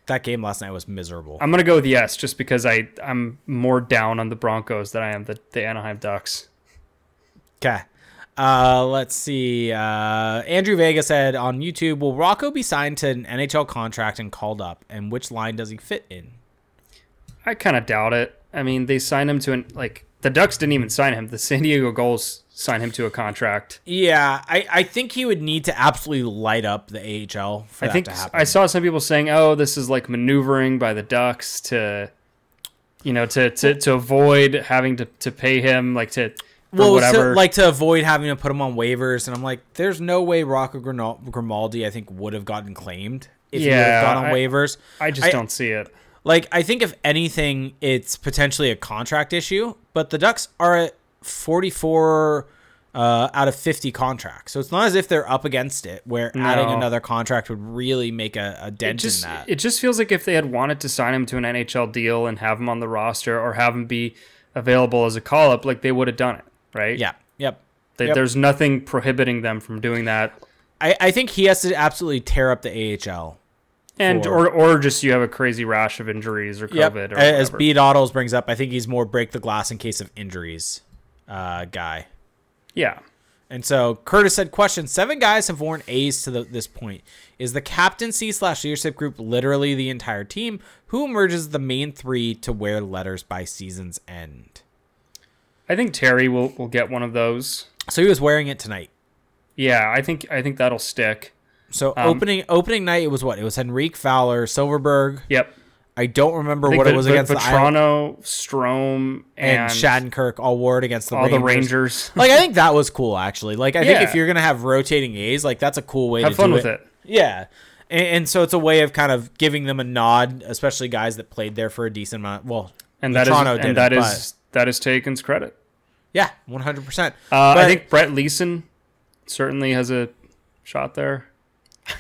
[SPEAKER 2] That game last night was miserable.
[SPEAKER 1] I'm gonna go with yes, just because I I'm more down on the Broncos than I am the the Anaheim Ducks.
[SPEAKER 2] Okay. Uh, let's see. Uh, Andrew Vega said on YouTube, "Will Rocco be signed to an NHL contract and called up? And which line does he fit in?"
[SPEAKER 1] I kind of doubt it. I mean, they signed him to an like the Ducks didn't even sign him. The San Diego Gulls signed him to a contract.
[SPEAKER 2] Yeah, I, I think he would need to absolutely light up the AHL for
[SPEAKER 1] I
[SPEAKER 2] that
[SPEAKER 1] think
[SPEAKER 2] to happen.
[SPEAKER 1] I saw some people saying, "Oh, this is like maneuvering by the Ducks to, you know, to to, to avoid having to, to pay him like to
[SPEAKER 2] well,
[SPEAKER 1] whatever."
[SPEAKER 2] to, like to avoid having to put him on waivers, and I'm like, there's no way Rocco Grimaldi, I think, would have gotten claimed if he would have gone on
[SPEAKER 1] I-
[SPEAKER 2] waivers.
[SPEAKER 1] I just
[SPEAKER 2] I-
[SPEAKER 1] don't see it.
[SPEAKER 2] Like, I think if anything, it's potentially a contract issue, but the Ducks are at 44 uh, out of 50 contracts. So it's not as if they're up against it, where adding another contract would really make a, a dent
[SPEAKER 1] just
[SPEAKER 2] in that.
[SPEAKER 1] it just feels like if they had wanted to sign him to an NHL deal and have him on the roster or have him be available as a call up, like they would have done it, right?
[SPEAKER 2] yeah. Yep.
[SPEAKER 1] They,
[SPEAKER 2] Yep.
[SPEAKER 1] There's nothing prohibiting them from doing that.
[SPEAKER 2] I, I think he has to absolutely tear up the AHL.
[SPEAKER 1] And
[SPEAKER 2] For-
[SPEAKER 1] or or just you have a crazy rash of injuries or
[SPEAKER 2] Yep.
[SPEAKER 1] COVID or
[SPEAKER 2] As
[SPEAKER 1] whatever.
[SPEAKER 2] B. Doddles brings up, I think he's more break the glass in case of injuries uh, guy.
[SPEAKER 1] yeah.
[SPEAKER 2] And so Curtis said, "Question: Seven guys have worn A's to the, this point. Is the captaincy slash leadership group literally the entire team? Who emerges the main three to wear letters by season's end?"
[SPEAKER 1] I think Terry will will get one of those.
[SPEAKER 2] So he was wearing it tonight.
[SPEAKER 1] Yeah, I think I think that'll stick.
[SPEAKER 2] So
[SPEAKER 1] Um,
[SPEAKER 2] opening opening night, it was what? It was Henrique Fowler, Silfverberg.
[SPEAKER 1] Yep.
[SPEAKER 2] I don't remember
[SPEAKER 1] I
[SPEAKER 2] what it was
[SPEAKER 1] Vit-
[SPEAKER 2] against the
[SPEAKER 1] Strome,
[SPEAKER 2] and,
[SPEAKER 1] and,
[SPEAKER 2] Shattenkirk all wore it against the
[SPEAKER 1] all
[SPEAKER 2] Rangers.
[SPEAKER 1] the Rangers.
[SPEAKER 2] like I think that was cool actually. Like I think if you're gonna have rotating A's, like that's a cool way
[SPEAKER 1] Have
[SPEAKER 2] to
[SPEAKER 1] fun
[SPEAKER 2] do
[SPEAKER 1] with it.
[SPEAKER 2] Yeah. And, and so it's a way of kind of giving them a nod, especially guys that played there for a decent amount. Well,
[SPEAKER 1] And that is
[SPEAKER 2] Toronto
[SPEAKER 1] and that
[SPEAKER 2] it,
[SPEAKER 1] is that is Taken's credit.
[SPEAKER 2] yeah, one hundred percent.
[SPEAKER 1] Uh, I think Brett Leason certainly has a shot there.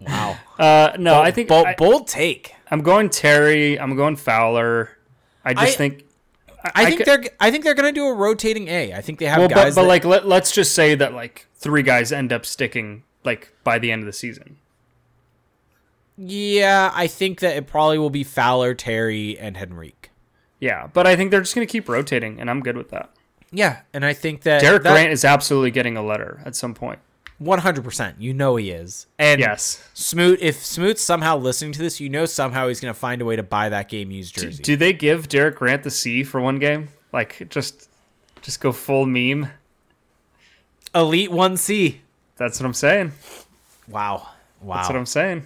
[SPEAKER 2] Wow.
[SPEAKER 1] Uh, no, I think
[SPEAKER 2] bold, take.
[SPEAKER 1] I,
[SPEAKER 2] bold take.
[SPEAKER 1] am going Terry. I'm going Fowler. I just
[SPEAKER 2] I-
[SPEAKER 1] think.
[SPEAKER 2] I, think
[SPEAKER 1] could-
[SPEAKER 2] they're I think they're gonna do a rotating A. I think they have
[SPEAKER 1] well, but,
[SPEAKER 2] guys.
[SPEAKER 1] but
[SPEAKER 2] that-
[SPEAKER 1] like let, let's just say that like three guys end up sticking like by the end of the season.
[SPEAKER 2] yeah, I think that it probably will be Fowler, Terry, and Henrique.
[SPEAKER 1] Yeah, but I think they're just gonna keep rotating, and I'm good with that.
[SPEAKER 2] Yeah, and I think that
[SPEAKER 1] Derek
[SPEAKER 2] that,
[SPEAKER 1] Grant is absolutely getting a letter at some point.
[SPEAKER 2] one hundred percent. You know he is. And
[SPEAKER 1] Yes.
[SPEAKER 2] Smoot, if Smoot's somehow listening to this, you know somehow he's gonna find a way to buy that game used
[SPEAKER 1] Do,
[SPEAKER 2] jersey.
[SPEAKER 1] do they give Derek Grant the C for one game? Like just just go full meme.
[SPEAKER 2] Elite one C.
[SPEAKER 1] That's what I'm saying.
[SPEAKER 2] Wow. Wow.
[SPEAKER 1] That's what I'm saying.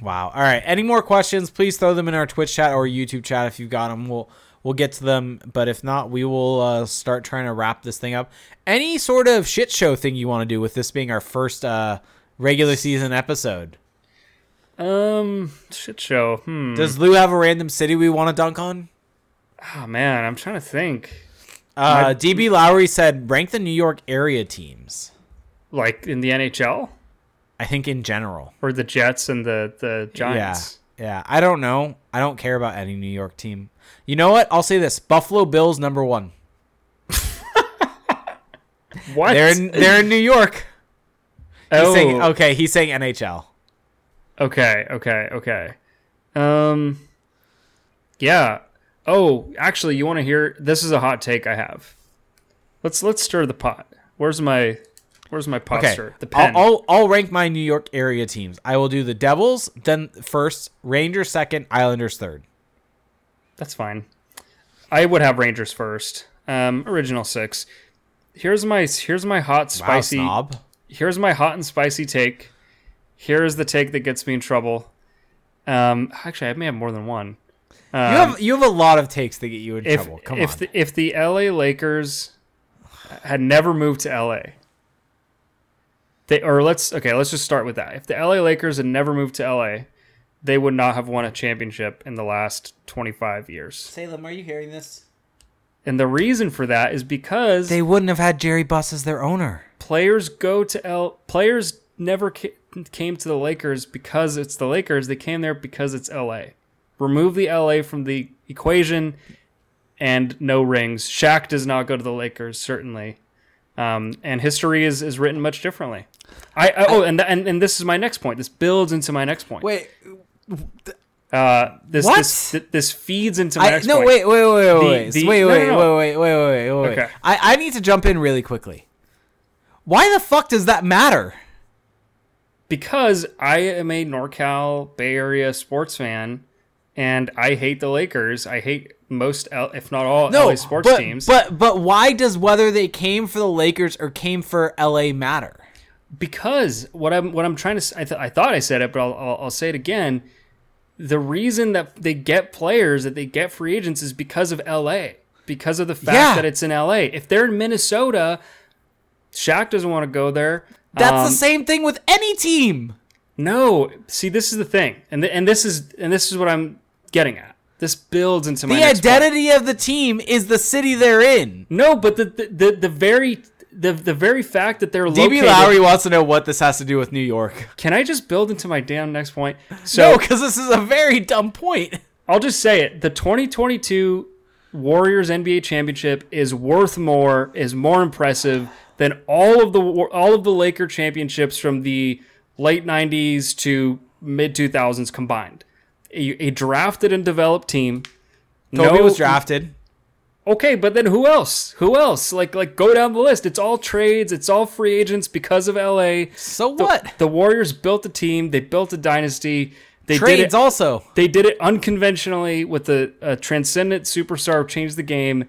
[SPEAKER 2] Wow. All right. Any more questions? Please throw them in our Twitch chat or YouTube chat if you've got them. We'll we'll get to them. But if not, we will uh, start trying to wrap this thing up. Any sort of shit show thing you want to do with this being our first uh, regular season episode?
[SPEAKER 1] Um, shit show. Hmm.
[SPEAKER 2] Does Lou have a random city we want to dunk on?
[SPEAKER 1] oh man, I'm trying to think.
[SPEAKER 2] Uh,
[SPEAKER 1] My-
[SPEAKER 2] DB Lowry said rank the New York area teams.
[SPEAKER 1] Like in the NHL
[SPEAKER 2] I think in general.
[SPEAKER 1] or the Jets and the the Giants.
[SPEAKER 2] Yeah. Yeah. I don't know. I don't care about any New York team. You know what? I'll say this: Buffalo Bills number one.
[SPEAKER 1] What?
[SPEAKER 2] They're in, they're in New York. He's
[SPEAKER 1] oh,
[SPEAKER 2] saying, okay, he's saying NHL.
[SPEAKER 1] okay, okay, okay. Um, yeah. Oh, actually, you want to hear? This is a hot take I have. Let's let's stir the pot. Where's my Where's my pot
[SPEAKER 2] Okay,
[SPEAKER 1] stir? The pen.
[SPEAKER 2] I'll, I'll I'll rank my New York area teams. I will do the Devils, then first, Rangers second, Islanders third.
[SPEAKER 1] That's fine. I would have Rangers first. Um, original six. Here's my here's my hot spicy.
[SPEAKER 2] Wow, snob.
[SPEAKER 1] Here's my hot and spicy take. Here's the take that gets me in trouble. Um, actually, I may have more than one.
[SPEAKER 2] you have you have a lot of takes that get you in
[SPEAKER 1] Um, If
[SPEAKER 2] trouble. Come
[SPEAKER 1] if
[SPEAKER 2] on.
[SPEAKER 1] the, if the LA Lakers had never moved to LA, they or let's okay, let's just start with that. If the LA Lakers had never moved to LA, they would not have won a championship in the last 25 years.
[SPEAKER 2] Salem, are you hearing this?
[SPEAKER 1] And the reason for that is because
[SPEAKER 2] They wouldn't have had Jerry Buss as their owner.
[SPEAKER 1] players go to L. Players never ca- came to the Lakers because it's the Lakers. They came there because it's LA. Remove the LA from the equation, and no rings. Shaq does not go to the Lakers certainly, um, and history is, is written much differently. I, I oh, and, and and this is my next point. This builds into my next point.
[SPEAKER 2] Wait,
[SPEAKER 1] Uh, this
[SPEAKER 2] What?
[SPEAKER 1] this this feeds into my
[SPEAKER 2] I,
[SPEAKER 1] next
[SPEAKER 2] no,
[SPEAKER 1] point.
[SPEAKER 2] wait, wait, wait, wait, wait,
[SPEAKER 1] the-
[SPEAKER 2] wait, wait,
[SPEAKER 1] no, no.
[SPEAKER 2] wait, wait, wait, wait, wait, wait.
[SPEAKER 1] Okay.
[SPEAKER 2] I, I need to jump in really quickly. Why the fuck does that matter?
[SPEAKER 1] because I am a NorCal Bay Area sports fan, and I hate the Lakers. I hate most, L- if not all,
[SPEAKER 2] No,
[SPEAKER 1] LA sports
[SPEAKER 2] but,
[SPEAKER 1] teams.
[SPEAKER 2] But but why does whether they came for the Lakers or came for LA matter?
[SPEAKER 1] Because what I'm what I'm trying to I, th- I thought I said it, but I'll, I'll I'll say it again. The reason that they get players that they get free agents is because of LA, because of the fact
[SPEAKER 2] Yeah.
[SPEAKER 1] that it's in LA. If they're in Minnesota, Shaq doesn't want to go there.
[SPEAKER 2] That's
[SPEAKER 1] Um,
[SPEAKER 2] the same thing with any team.
[SPEAKER 1] No, see, this is the thing, and th- and this is and this is what I'm getting at. This builds into my
[SPEAKER 2] The identity of the team is the city they're in.
[SPEAKER 1] No, but the the, the, the very the, the very fact that they're
[SPEAKER 2] DB
[SPEAKER 1] located.
[SPEAKER 2] Lowry wants to know what this has to do with New York.
[SPEAKER 1] Can I just build into my damn next point? So
[SPEAKER 2] No, because this is a very dumb point.
[SPEAKER 1] I'll just say it: the 2022 Warriors NBA championship is worth more, is more impressive than all of the all of the Laker championships from the late 90s to mid 2000s combined. A, a drafted and developed team.
[SPEAKER 2] Kobe
[SPEAKER 1] No-
[SPEAKER 2] was drafted.
[SPEAKER 1] Okay, but then who else? Who else? Like like go down the list. It's all trades, it's all free agents because of LA.
[SPEAKER 2] So what?
[SPEAKER 1] The, Warriors built a team, they built a dynasty. They did
[SPEAKER 2] Trades
[SPEAKER 1] it
[SPEAKER 2] also.
[SPEAKER 1] they did it unconventionally with a, a transcendent superstar who changed the game.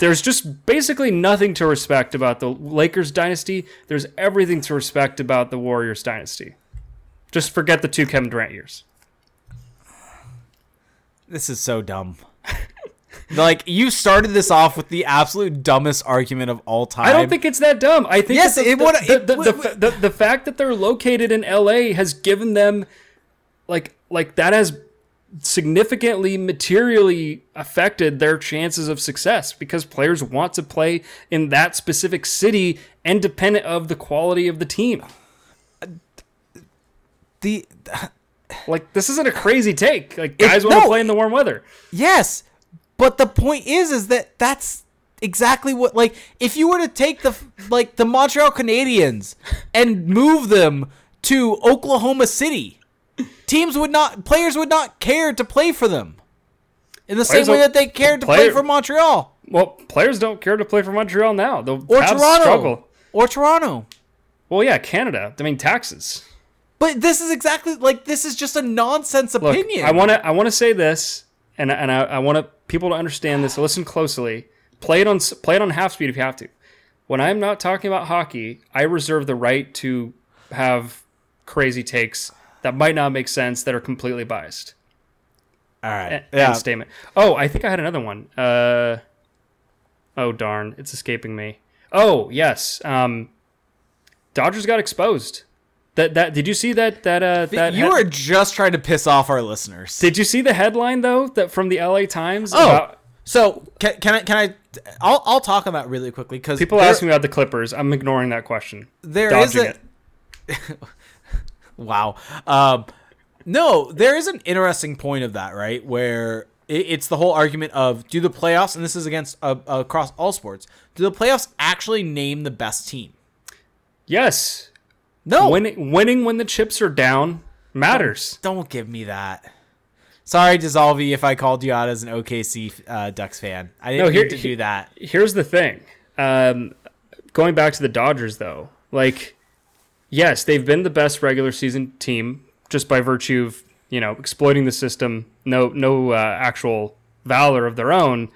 [SPEAKER 1] There's just basically nothing to respect about the Lakers dynasty. There's everything to respect about the Warriors dynasty. Just forget the two Kevin Durant years.
[SPEAKER 2] This is so dumb. like you started this off with the absolute dumbest argument of all time.
[SPEAKER 1] I don't think it's that dumb. I think
[SPEAKER 2] Yes,
[SPEAKER 1] the,
[SPEAKER 2] it would-
[SPEAKER 1] the,
[SPEAKER 2] it
[SPEAKER 1] the, the, the, the fact that they're located in LA has given them like like that has significantly materially affected their chances of success because players want to play in that specific city independent of the quality of the team.
[SPEAKER 2] the
[SPEAKER 1] Like this isn't a crazy take. Like guys want
[SPEAKER 2] no,
[SPEAKER 1] to play in the warm weather.
[SPEAKER 2] yes, but the point is, is that that's exactly what like if you were to take the like the Montreal Canadiens and move them to Oklahoma City, teams would not players would not care to play for them. In the
[SPEAKER 1] Players
[SPEAKER 2] same way that they cared to play for Montreal
[SPEAKER 1] Well, players don't care to play for Montreal now. The
[SPEAKER 2] or Toronto
[SPEAKER 1] struggle.
[SPEAKER 2] or Toronto.
[SPEAKER 1] Well, yeah, Canada. I mean, taxes.
[SPEAKER 2] But this is exactly like this is just a nonsense
[SPEAKER 1] Look,
[SPEAKER 2] opinion.
[SPEAKER 1] I want to I want to say this, and and I, I want people to understand this. Listen closely. Play it on play it on half speed if you have to. When I'm not talking about hockey, I reserve the right to have crazy takes that might not make sense that are completely biased.
[SPEAKER 2] All right.
[SPEAKER 1] End
[SPEAKER 2] Yeah.
[SPEAKER 1] statement. Oh, I think I had another one. Uh, oh darn, it's escaping me. Oh yes, um, Dodgers got exposed. That that did you see that that uh that
[SPEAKER 2] you are just trying to piss off our listeners.
[SPEAKER 1] Did you see the headline though that from the LA Times?
[SPEAKER 2] oh,
[SPEAKER 1] about,
[SPEAKER 2] so can, can I? Can I? I'll I'll talk on that really quickly because
[SPEAKER 1] people ask me about the Clippers. I'm ignoring that question.
[SPEAKER 2] there is a
[SPEAKER 1] it.
[SPEAKER 2] wow. Um, no, there is an interesting point of that, right? Where it, it's the whole argument of do the playoffs, and this is against uh, across all sports, do the playoffs actually name the best team?
[SPEAKER 1] Yes,
[SPEAKER 2] No,
[SPEAKER 1] winning winning when the chips are down matters.
[SPEAKER 2] don't give me that. Sorry, Dissolvi, if I called you out as an OKC uh, Ducks fan. I didn't
[SPEAKER 1] No, here-
[SPEAKER 2] mean to do that.
[SPEAKER 1] Here's the thing. Um, going back to the Dodgers though, like yes, they've been the best regular season team just by virtue of you know exploiting the system. No no uh, actual valor of their own,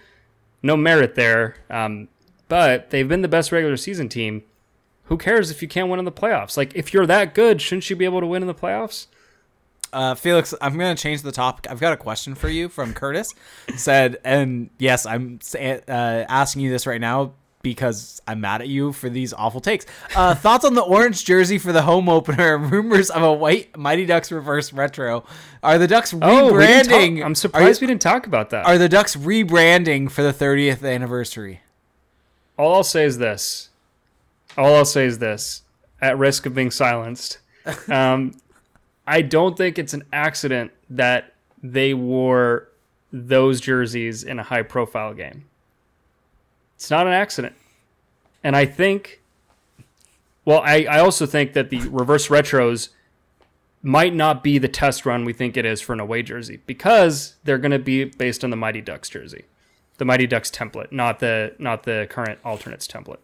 [SPEAKER 1] no merit there. Um, but they've been the best regular season team. Who cares if you can't win in the playoffs? Like if you're that good, shouldn't you be able to win in the playoffs?
[SPEAKER 2] Uh, Felix, I'm going to change the topic. I've got a question for you from Curtis. Said, and yes, I'm uh, asking you this right now because I'm mad at you for these awful takes. Uh, thoughts on the orange jersey for the home opener? Rumors of a white Mighty Ducks reverse retro. Are the Ducks
[SPEAKER 1] Oh,
[SPEAKER 2] rebranding?
[SPEAKER 1] I'm surprised
[SPEAKER 2] Are,
[SPEAKER 1] we didn't talk about that.
[SPEAKER 2] are the Ducks rebranding for the 30th anniversary?
[SPEAKER 1] All I'll say is this. All I'll say is this. At risk of being silenced, um, I don't think it's an accident that they wore those jerseys in a high-profile game. It's not an accident, and I think. Well, I, I also think that the reverse retros might not be the test run we think it is for an away jersey because they're going to be based on the Mighty Ducks jersey, the Mighty Ducks template, not the not the current alternates template.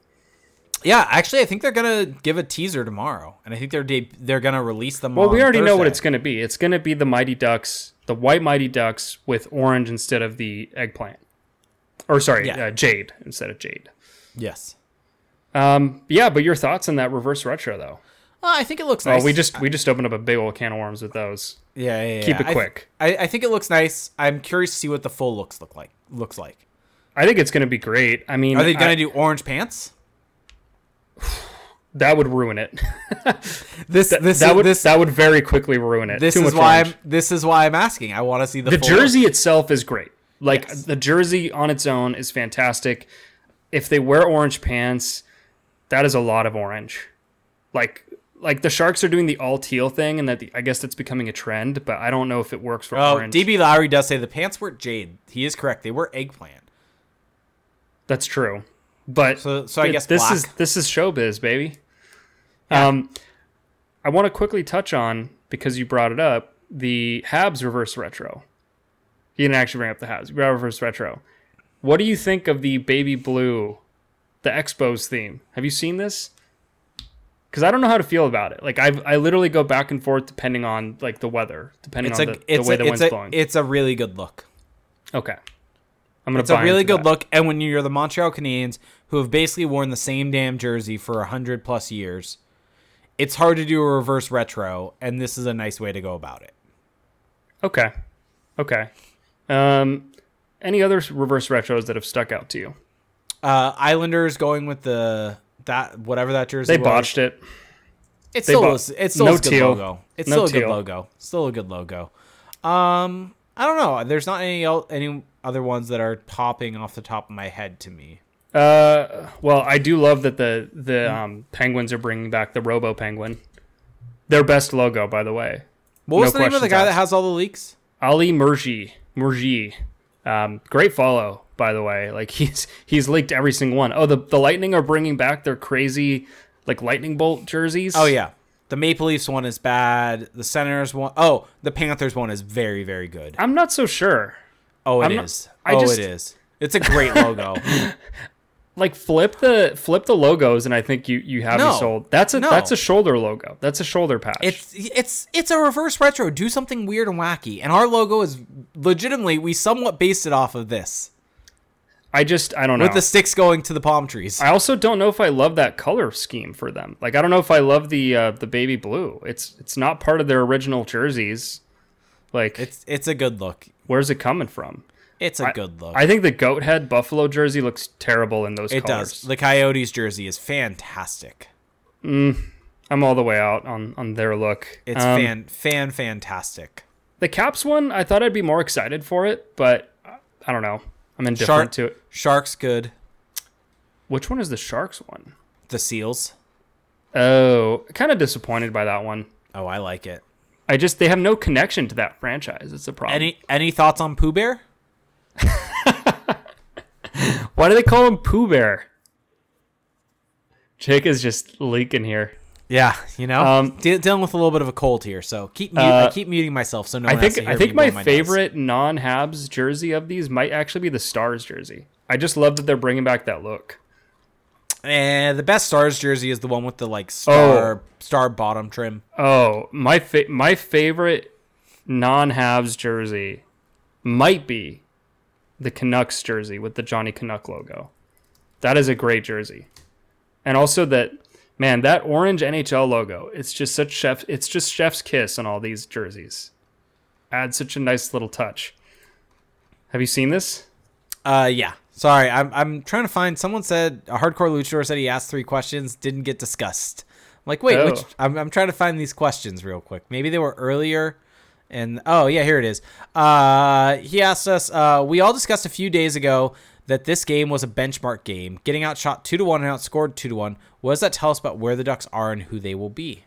[SPEAKER 2] Yeah, actually, I think they're gonna give a teaser tomorrow, and I think they're de- they're gonna release them.
[SPEAKER 1] Well, we already know what it's to be. It's to be the Mighty Ducks, the white Mighty Ducks with orange instead of the eggplant, or sorry,
[SPEAKER 2] Yeah.
[SPEAKER 1] uh, jade instead of jade.
[SPEAKER 2] Yes.
[SPEAKER 1] Um, yeah, but your thoughts on that reverse retro though?
[SPEAKER 2] Uh, I think it looks nice.
[SPEAKER 1] we just we just opened up a big old can of worms with those.
[SPEAKER 2] yeah, yeah, yeah.
[SPEAKER 1] keep it
[SPEAKER 2] I th-
[SPEAKER 1] quick.
[SPEAKER 2] I, I think it looks nice. I'm curious to see what the full looks look like. Looks like.
[SPEAKER 1] I think it's to be great. I mean,
[SPEAKER 2] Are they gonna
[SPEAKER 1] I-
[SPEAKER 2] do orange pants?
[SPEAKER 1] That would ruin it.
[SPEAKER 2] This
[SPEAKER 1] that,
[SPEAKER 2] this
[SPEAKER 1] that
[SPEAKER 2] is,
[SPEAKER 1] would
[SPEAKER 2] this
[SPEAKER 1] that would very quickly ruin it.
[SPEAKER 2] this
[SPEAKER 1] Too
[SPEAKER 2] is why. I'm this is why I'm asking. I want to see the
[SPEAKER 1] the jersey itself is great. Like
[SPEAKER 2] Yes.
[SPEAKER 1] the jersey on its own is fantastic. If they wear orange pants, that is a lot of orange. Like like the Sharks are doing the all teal thing, and that the, I guess that's becoming a trend. But I don't know if it works for
[SPEAKER 2] Oh,
[SPEAKER 1] orange.
[SPEAKER 2] DB Lowry does say the pants weren't jade. He is correct. They were eggplant.
[SPEAKER 1] That's true. But
[SPEAKER 2] So so I guess
[SPEAKER 1] this
[SPEAKER 2] black.
[SPEAKER 1] is this is showbiz, baby. Um, I want to quickly touch on because you brought it up the Habs reverse retro. You didn't actually bring up the Habs. You brought reverse retro. What do you think of the baby blue, the Expos theme? Have you seen this? Because I don't know how to feel about it. Like I, I literally go back and forth depending on like the weather, depending
[SPEAKER 2] it's
[SPEAKER 1] on
[SPEAKER 2] a
[SPEAKER 1] the, the way
[SPEAKER 2] a,
[SPEAKER 1] the
[SPEAKER 2] it's
[SPEAKER 1] wind's
[SPEAKER 2] a
[SPEAKER 1] blowing.
[SPEAKER 2] it's a really good look.
[SPEAKER 1] okay, I'm gonna.
[SPEAKER 2] It's a really good
[SPEAKER 1] that.
[SPEAKER 2] look. And when you're the Montreal Canadiens, who have basically worn the same damn jersey for a hundred plus years, it's hard to do a reverse retro, and this is a nice way to go about it.
[SPEAKER 1] Okay. Okay. Um, any other reverse retros that have stuck out to you?
[SPEAKER 2] Uh, Islanders going with the that whatever that jersey.
[SPEAKER 1] They
[SPEAKER 2] was.
[SPEAKER 1] botched it.
[SPEAKER 2] It's
[SPEAKER 1] they
[SPEAKER 2] still
[SPEAKER 1] bought-
[SPEAKER 2] was, it's still
[SPEAKER 1] no
[SPEAKER 2] a good
[SPEAKER 1] teal.
[SPEAKER 2] logo. It's
[SPEAKER 1] No
[SPEAKER 2] still a good logo. Still a good logo. Um, I don't know. There's not any el- any other ones that are popping off the top of my head to me.
[SPEAKER 1] Uh, well, I do love that the the um, Penguins are bringing back the Robo Penguin. Their best logo, by the way.
[SPEAKER 2] What was
[SPEAKER 1] No
[SPEAKER 2] the name of the guy that has all the leaks?
[SPEAKER 1] Ali Murji. Murji. Um, great follow, by the way. Like he's he's leaked every single one. Oh, the the Lightning are bringing back their crazy like lightning bolt jerseys.
[SPEAKER 2] Oh yeah. The Maple Leafs one is bad. The Senators one oh, the Panthers one is very, very good.
[SPEAKER 1] I'm not so sure.
[SPEAKER 2] Oh, it
[SPEAKER 1] I'm
[SPEAKER 2] is.
[SPEAKER 1] I
[SPEAKER 2] oh,
[SPEAKER 1] just-
[SPEAKER 2] it is. It's a great logo.
[SPEAKER 1] Like flip the flip the logos, and I think you you have
[SPEAKER 2] No.
[SPEAKER 1] me sold. That's a
[SPEAKER 2] No.
[SPEAKER 1] that's a shoulder logo. That's a shoulder patch.
[SPEAKER 2] it's it's it's a reverse retro. Do something weird and wacky. And our logo is legitimately we somewhat based it off of this.
[SPEAKER 1] I just I don't know.
[SPEAKER 2] With the sticks going to the palm trees.
[SPEAKER 1] I also don't know if I love that color scheme for them. Like I don't know if I love the uh, the baby blue. It's it's not part of their original jerseys. Like
[SPEAKER 2] It's it's a good look.
[SPEAKER 1] where's it coming from?
[SPEAKER 2] It's a good look.
[SPEAKER 1] I think the goat head buffalo jersey looks terrible in those
[SPEAKER 2] it
[SPEAKER 1] colors.
[SPEAKER 2] does. The Coyotes jersey is fantastic.
[SPEAKER 1] I'm all the way out on on their look.
[SPEAKER 2] It's
[SPEAKER 1] Um,
[SPEAKER 2] fan fan fantastic.
[SPEAKER 1] the Caps one. I thought I'd be more excited for it, but I don't know. I'm indifferent
[SPEAKER 2] Shark
[SPEAKER 1] to it.
[SPEAKER 2] Sharks good.
[SPEAKER 1] Which one is the Sharks one?
[SPEAKER 2] The Seals.
[SPEAKER 1] Oh, kind of disappointed by that one.
[SPEAKER 2] Oh, I like it.
[SPEAKER 1] I just they have no connection to that franchise. It's a problem.
[SPEAKER 2] Any any thoughts on Pooh Bear?
[SPEAKER 1] Why do they call him Pooh Bear? Jake is just leaking here.
[SPEAKER 2] Yeah, you know,
[SPEAKER 1] Um,
[SPEAKER 2] De- dealing with a little bit of a cold here, so keep mute-
[SPEAKER 1] Uh,
[SPEAKER 2] I keep muting myself so no
[SPEAKER 1] I think I think my
[SPEAKER 2] nose.
[SPEAKER 1] favorite non-Habs jersey of these might actually be the Stars jersey. I just love that they're bringing back that look.
[SPEAKER 2] And the best Stars jersey is the one with the like star
[SPEAKER 1] Oh.
[SPEAKER 2] star bottom trim.
[SPEAKER 1] Oh, my fa- my favorite non-Habs jersey might be the Canucks jersey with the Johnny Canuck logo. That is a great jersey. And also that man, that orange NHL logo, it's just such chef it's just chef's kiss on all these jerseys. Adds such a nice little touch. Have you seen this?
[SPEAKER 2] Uh, yeah, Sorry, I'm I'm trying to find. Someone said a hardcore luchador said he asked three questions, didn't get discussed. I'm like, wait,
[SPEAKER 1] Oh.
[SPEAKER 2] which? I'm I'm trying to find these questions real quick. Maybe they were earlier. And oh yeah, here it is. Uh, he asked us. Uh, we all discussed a few days ago that this game was a benchmark game, getting outshot two to one and outscored two to one. What does that tell us about where the Ducks are and who they will be?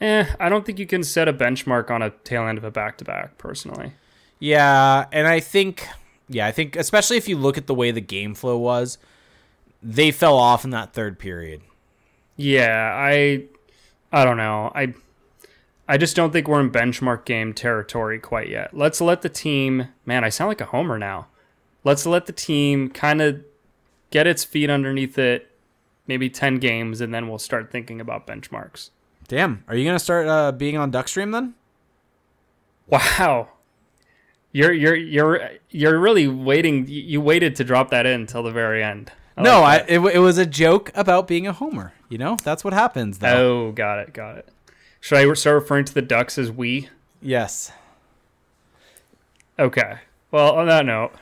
[SPEAKER 1] Eh, I don't think you can set a benchmark on a tail end of a back to back, personally.
[SPEAKER 2] Yeah, and I think yeah, I think especially if you look at the way the game flow was, they fell off in that third period.
[SPEAKER 1] Yeah, I I don't know. I I just don't think we're in benchmark game territory quite yet. Let's let the team man, I sound like a homer now. Let's let the team kind of get its feet underneath it, maybe 10 games and then we'll start thinking about benchmarks.
[SPEAKER 2] Damn, are you gonna start uh, being on Duckstream then?
[SPEAKER 1] Wow. You're you're you're you're really waiting you- waited to drop that in until the very end.
[SPEAKER 2] no,
[SPEAKER 1] like
[SPEAKER 2] I it, it was a joke about being a homer. You know, that's what happens. Though.
[SPEAKER 1] Oh, got it, got it. Should I start referring to the Ducks as we?
[SPEAKER 2] Yes.
[SPEAKER 1] Okay. Well, on that note,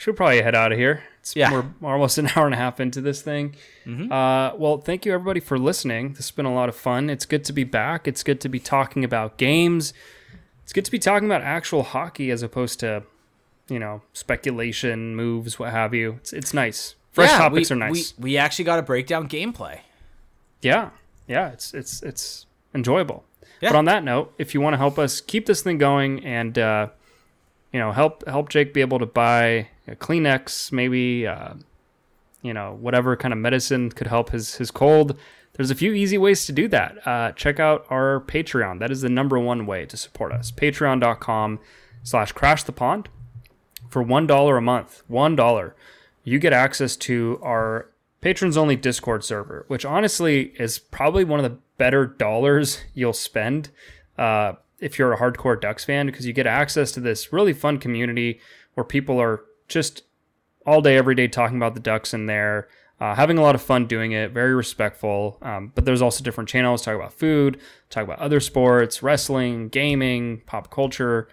[SPEAKER 1] should probably head out of here. It's,
[SPEAKER 2] Yeah.
[SPEAKER 1] We're, almost an hour and a half into this thing. Uh, well, thank you everybody for listening. This has been a lot of fun. It's good to be back. It's good to be talking about games. It's good to be talking about actual hockey as opposed to, you know, speculation, moves, what have you. It's, it's nice. Fresh
[SPEAKER 2] Yeah,
[SPEAKER 1] topics
[SPEAKER 2] we,
[SPEAKER 1] are nice.
[SPEAKER 2] We, we actually got to break down gameplay.
[SPEAKER 1] Yeah, yeah, it's it's it's enjoyable.
[SPEAKER 2] Yeah.
[SPEAKER 1] But on that note, if you want to help us keep this thing going and uh, you know help help Jake be able to buy a Kleenex, maybe uh, you know whatever kind of medicine could help his his cold. There's a few easy ways to do that. Uh, check out our Patreon. That is the number one way to support us. Patreon.com slash crash the pond for one dollar a month. One dollar, you get access to our patrons only Discord server, which honestly is probably one of the better dollars you'll spend uh, if you're a hardcore Ducks fan, because you get access to this really fun community where people are just all day, every day talking about the Ducks in there. Uh, having a lot of fun doing it, very respectful. Um, but there's also different channels talk about food, talk about other sports, wrestling, gaming, pop culture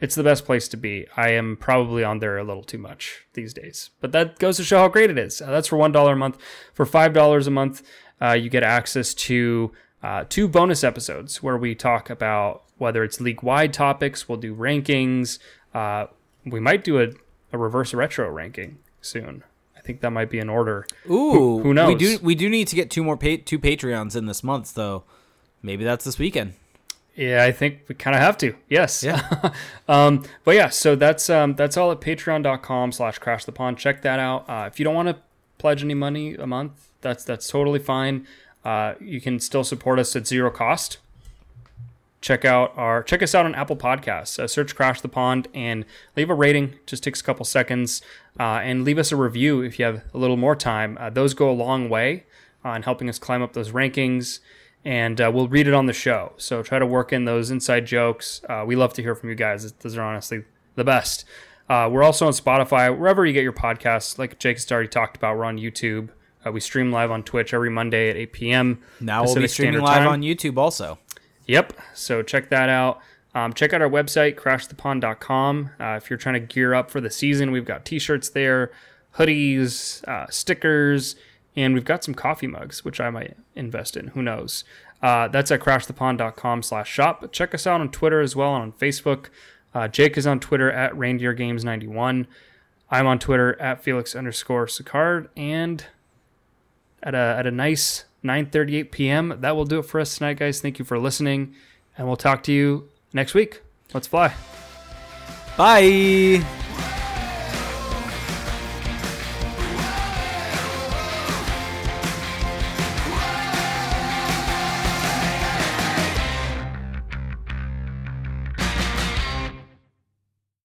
[SPEAKER 1] it's the best place to be. I am probably on there a little too much these days, but that goes to show how great it is. Uh, that's for one dollar a month. For five dollars a month, uh, you get access to uh, two bonus episodes where we talk about whether it's league wide topics. We'll do rankings. Uh, we might do a, a reverse retro ranking soon. I think that might be in order.
[SPEAKER 2] Ooh,
[SPEAKER 1] who knows?
[SPEAKER 2] We do we do need to get two more pa- two Patreons in this month though. Maybe that's this weekend.
[SPEAKER 1] Yeah, I think we kind of have to. Yes.
[SPEAKER 2] Yeah.
[SPEAKER 1] um, but yeah, so that's um, that's all at patreon.com slash crash the pond. Check that out. Uh, if you don't want to pledge any money a month, that's that's totally fine. Uh, you can still support us at zero cost. Check out our check us out on Apple Podcasts. Uh, search Crash the Pond and leave a rating. Just takes a couple seconds, uh, and leave us a review if you have a little more time. Uh, those go a long way on helping us climb up those rankings and uh, we'll read it on the show. So try to work in those inside jokes. Uh, we love to hear from you guys. Those are honestly the best. Uh, we're also on Spotify, wherever you get your podcasts. Like Jake has already talked about, we're on YouTube. Uh, we stream live on Twitch every Monday at 8 p.m.
[SPEAKER 2] Now we'll be streaming
[SPEAKER 1] Standard
[SPEAKER 2] live
[SPEAKER 1] Time.
[SPEAKER 2] on YouTube also.
[SPEAKER 1] Yep. So check that out. Um, check out our website, crashthepond.com. Uh, if you're trying to gear up for the season, we've got t shirts there, hoodies, uh, stickers, and we've got some coffee mugs, which I might invest in. Who knows? Uh, that's at crashthepond.com slash shop. Check us out on Twitter as well and on Facebook. Uh, Jake is on Twitter at reindeergames91. I'm on Twitter at Felix underscore Sicard. And at a, at a nice 9.38 p.m., that will do it for us tonight, guys. Thank you for listening. And we'll talk to you next week. Let's fly.
[SPEAKER 2] Bye.